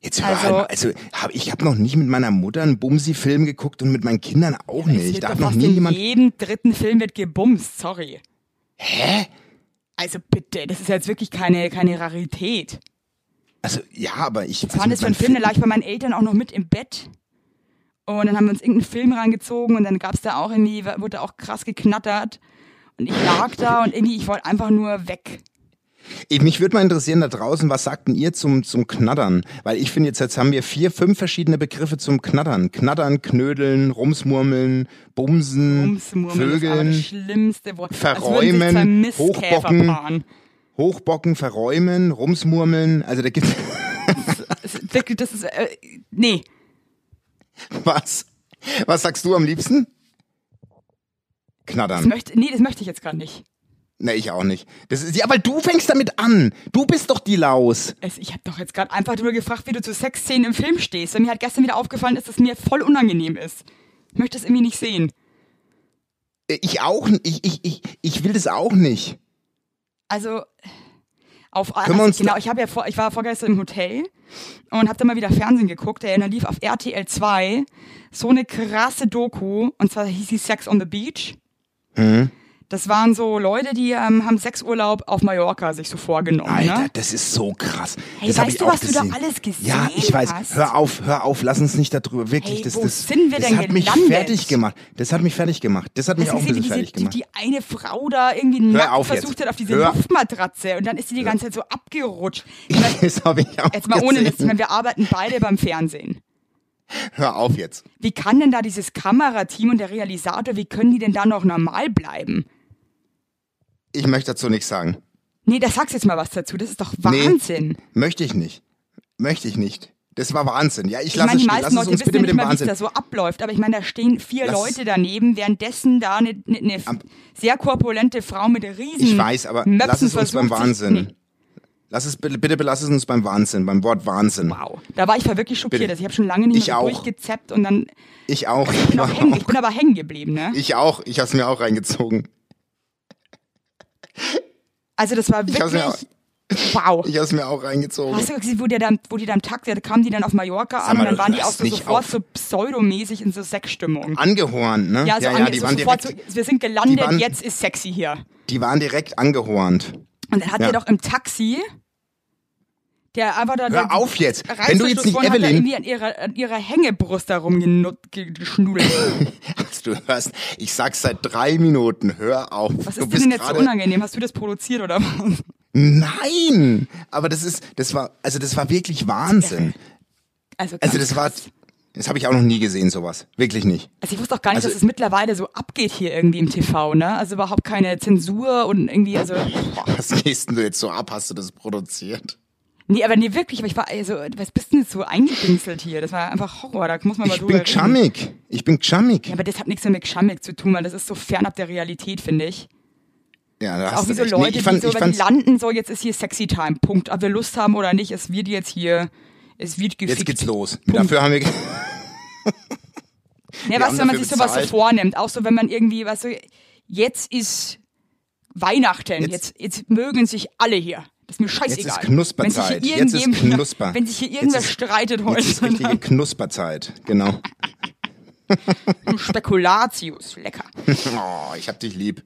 A: Jetzt
B: also-
A: also, also hab, ich habe noch nicht mit meiner Mutter einen Bumsi-Film geguckt und mit meinen Kindern auch
B: Es
A: nicht. Da hat noch nie jemand.
B: jedem dritten Film wird gebumst, sorry.
A: Hä?
B: Also bitte, das ist jetzt wirklich keine, keine Rarität.
A: Also ja, aber ich.
B: Was
A: also
B: war das für ein
A: mit
B: Film? Da lag ich bei meinen Eltern auch noch mit im Bett. Und dann haben wir uns irgendeinen Film reingezogen und dann gab's da auch irgendwie, wurde auch krass geknattert. Und ich lag da und irgendwie, ich wollte einfach nur weg.
A: Ich, mich würde mal interessieren da draußen, was sagt denn ihr zum, zum Knattern? Weil ich finde jetzt, jetzt haben wir vier, fünf verschiedene Begriffe zum Knattern. Knattern, Knödeln, Rumsmurmeln, Bumsen,
B: Rumsmurmeln aber das
A: Vögeln,
B: schlimmste Wort.
A: Verräumen, Hochbocken. Hochbocken, Verräumen, Rumsmurmeln. Also da gibt
B: wirklich, das ist, äh, nee.
A: was? Was sagst du am liebsten?
B: Das
A: Knattern.
B: möchte, nee, das möchte ich jetzt gerade nicht.
A: Nee, ich auch nicht. Das ist, ja, weil du fängst damit an. Du bist doch die Laus.
B: Es, ich habe doch jetzt gerade einfach nur gefragt, wie du zu Sexszenen im Film stehst. Weil mir hat gestern wieder aufgefallen dass es mir voll unangenehm ist. Ich möchte es irgendwie nicht sehen.
A: Ich auch, ich, ich, ich, ich will das auch nicht.
B: Also auf
A: Können
B: also, genau,
A: da-
B: ich habe ja vor, ich war vorgestern im Hotel und habe dann mal wieder Fernsehen geguckt. Der da lief auf RTL 2 so eine krasse Doku und zwar hieß sie Sex on the Beach.
A: Mhm.
B: Das waren so Leute, die ähm, haben Sexurlaub auf Mallorca sich so vorgenommen.
A: Alter,
B: ne?
A: das ist so krass.
B: Hey,
A: das
B: weißt
A: ich
B: du,
A: auch
B: was du da
A: gesehen.
B: alles gesehen
A: Ja, ich weiß.
B: hast?
A: Hör auf, hör auf, lass uns nicht darüber. Wirklich,
B: Hey,
A: das,
B: wo
A: das,
B: sind wir
A: das
B: denn
A: hat mich
B: gelandet?
A: fertig gemacht. Das hat mich fertig gemacht. Das hat mich
B: Hast
A: auch
B: du
A: ein
B: gesehen,
A: bisschen
B: diese,
A: fertig
B: die,
A: gemacht.
B: die eine Frau da irgendwie nackt
A: auf
B: versucht
A: jetzt.
B: hat auf diese
A: Hör-
B: Luftmatratze und dann ist sie die ganze Zeit so abgerutscht.
A: Das habe ich auch
B: jetzt mal ohne ich
A: gesehen.
B: meine, wir arbeiten beide beim Fernsehen.
A: Hör auf jetzt.
B: Wie kann denn da dieses Kamerateam und der Realisator, wie können die denn da noch normal bleiben?
A: Ich möchte dazu nichts sagen.
B: Nee, da sagst jetzt mal was dazu. Das ist doch
A: Nee.
B: Wahnsinn.
A: Möchte ich nicht. Möchte ich nicht. Das war Wahnsinn. Ja, ich
B: Ich
A: lasse
B: meine, die meisten Leute wissen
A: bitte
B: ja nicht mal, wie es da so abläuft. Aber ich meine, da stehen vier
A: Lass-
B: Leute daneben, währenddessen da eine, eine, eine sehr korpulente Frau mit riesen
A: Ich weiß, aber lass es uns beim Wahnsinn. Lass es bitte, bitte belass es uns beim Wahnsinn, beim Wort Wahnsinn.
B: Wow. Da war ich wirklich schockiert.
A: Bitte.
B: Also ich habe schon lange nicht
A: Ich
B: mehr so
A: auch.
B: durchgezappt und dann
A: Ich auch.
B: ich bin, auch hängen, ich bin aber hängen geblieben, ne?
A: Ich auch. Ich hab's mir auch reingezogen.
B: Also das war
A: Ich hab's mir
B: wirklich wow.
A: Ich hab's mir auch reingezogen.
B: Hast du gesehen, wo, der dann, wo die dann Takt, da kamen die dann auf Mallorca an und dann waren die auch so sofort
A: auf.
B: so pseudomäßig in so Sexstimmung.
A: Angehornt, ne?
B: Ja, so
A: ja,
B: ange-
A: die waren direkt,
B: so, wir sind gelandet,
A: waren-
B: jetzt ist sexy hier.
A: die waren direkt angehornt.
B: Und dann hat
A: Ja.
B: er doch im Taxi, der einfach da...
A: Hör auf jetzt. Wenn du jetzt nicht
B: vorne hat er
A: Evelyn,
B: irgendwie an ihrer, an ihrer Hängebrust herumgeschnudelt.
A: du hörst, ich sag's seit drei Minuten, hör auf.
B: Was ist dir denn jetzt so unangenehm? Hast du das produziert oder was?
A: Nein! Aber das ist, das war, also das war wirklich Wahnsinn.
B: Also,
A: Also das war. Das habe ich auch noch nie gesehen, sowas. Wirklich nicht.
B: Also ich wusste auch gar nicht,
A: Also-
B: dass es mittlerweile so abgeht hier irgendwie im TV, ne? Also überhaupt keine Zensur und irgendwie, also boah.
A: Was gehst denn du jetzt so ab? Hast du das produziert?
B: Nee, aber nee, wirklich, aber ich war, also, was bist denn jetzt so eingedingselt hier? Das war einfach Horror, da muss man mal
A: Ich
B: drüber
A: bin
B: reden.
A: chammig. Ich bin chammig.
B: Ja, aber das hat nichts mit Schammig zu tun, weil das ist so fernab der Realität, finde ich.
A: Ja, da
B: Auch
A: hast
B: wie
A: du
B: so. Leute,
A: nee, ich fand,
B: die so, wenn die landen, so, jetzt ist hier Sexy Time, Punkt. Ob wir Lust haben oder nicht, es wird jetzt hier, es wird gefickt.
A: jetzt geht's los.
B: Punkt.
A: Dafür haben wir,
B: Ja, was, wenn man sich sowas so vornimmt, auch so, wenn man irgendwie, was so, jetzt ist Weihnachten, jetzt,
A: Jetzt-
B: jetzt, mögen sich alle hier. Das ist mir scheißegal.
A: Jetzt ist Knusperzeit.
B: Wenn sich hier
A: Jetzt ist Knusper.
B: Wenn sich hier
A: Jetzt
B: irgendwer
A: ist-
B: streitet heute,
A: jetzt ist richtige Knusperzeit. Genau.
B: dann Spekulatius, lecker.
A: Oh, ich hab dich lieb.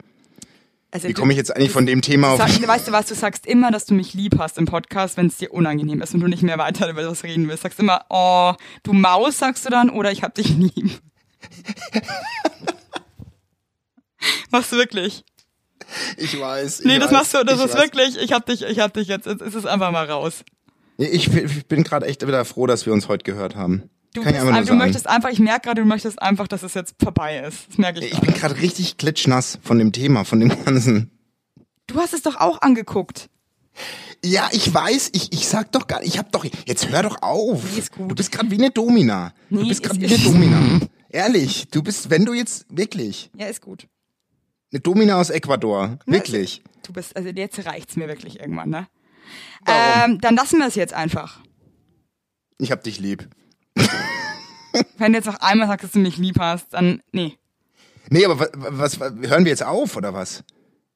B: Also,
A: Wie komme ich jetzt eigentlich von dem Thema auf...
B: sag, weißt du was, du sagst immer, dass du mich lieb hast im Podcast, wenn es dir unangenehm ist und du nicht mehr weiter über das reden willst. Sagst immer, oh, du Maus, sagst du dann, oder ich hab dich lieb. Machst du wirklich?
A: Ich weiß.
B: Nee,
A: ich
B: das
A: weiß,
B: machst du, das ist
A: weiß.
B: wirklich, ich hab dich, ich hab dich jetzt, jetzt ist es einfach mal raus.
A: Ich, ich bin gerade echt wieder froh, dass wir uns heute gehört haben.
B: Du, bist, du
A: sagen.
B: möchtest einfach, ich merke gerade, du möchtest einfach, dass es jetzt vorbei ist. Das merke ich.
A: Ich
B: gerade.
A: bin gerade richtig klitschnass von dem Thema, von dem ganzen.
B: Du hast es doch auch angeguckt.
A: Ja, ich weiß, ich, ich sag doch gar ich hab doch, jetzt hör doch auf.
B: Nee, ist gut.
A: Du bist gerade wie eine Domina.
B: Nee,
A: du bist gerade wie eine Domina. Ehrlich, du bist, wenn du jetzt, wirklich,
B: Ja, ist gut.
A: eine Domina aus Ecuador, wirklich.
B: Du bist, also jetzt reicht's mir wirklich irgendwann, ne?
A: Warum?
B: Ähm, dann lassen wir es jetzt einfach.
A: Ich hab dich lieb.
B: Wenn du jetzt noch einmal sagst, dass du mich lieb hast, dann, nee.
A: Nee, aber was, was, hören wir jetzt auf, oder was?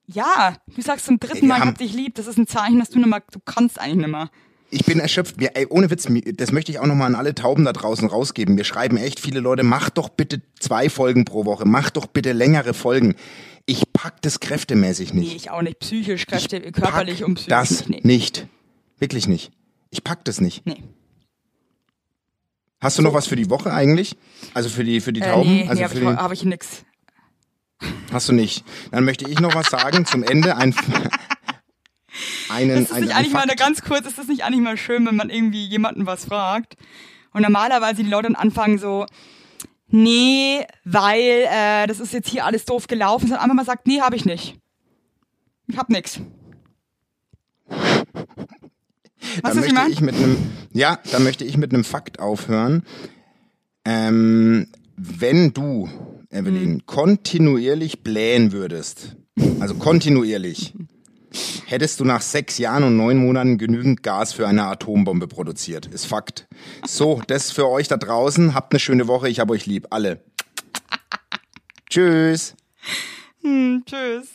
B: Ja, du sagst zum dritten Mal, ich hab dich lieb. Das ist ein Zeichen, dass du nicht mehr, du kannst eigentlich nicht mehr.
A: Ich bin erschöpft. Wir, ey, ohne Witz, mir- das möchte ich auch nochmal an alle Tauben da draußen rausgeben. Wir schreiben echt viele Leute, macht doch bitte zwei Folgen pro Woche, macht doch bitte längere Folgen. Ich pack das kräftemäßig
B: Nee,
A: nicht.
B: ich auch nicht. Psychisch, Kräfte,
A: Ich
B: körperlich und psychisch.
A: Das
B: nee.
A: nicht. Wirklich nicht. Ich pack das nicht.
B: Nee.
A: Hast du noch was für die Woche eigentlich? Also für die, für die
B: Äh,
A: Tauben?
B: nee,
A: also
B: nee, habe ich, hab ich nix.
A: hast du nicht. Dann möchte ich noch was sagen zum Ende. Ein, einen,
B: Ist das nicht
A: ein
B: eigentlich mal
A: Fakt.
B: ganz kurz, ist das nicht eigentlich mal schön, wenn man irgendwie jemanden was fragt und normalerweise die Leute dann anfangen so, nee, weil äh, das ist jetzt hier alles doof gelaufen, sondern einfach mal sagt, nee, habe ich nicht. Ich hab nix. Was ist
A: möchte
B: ich
A: ich mit einem, ja, dann möchte ich mit einem Fakt aufhören. Ähm, wenn du, Evelyn,
B: Mhm.
A: kontinuierlich blähen würdest, also kontinuierlich, hättest du nach sechs Jahren und neun Monaten genügend Gas für eine Atombombe produziert. Ist Fakt. So, das für euch da draußen. Habt eine schöne Woche. Ich hab euch lieb. Alle. Tschüss.
B: Hm, tschüss.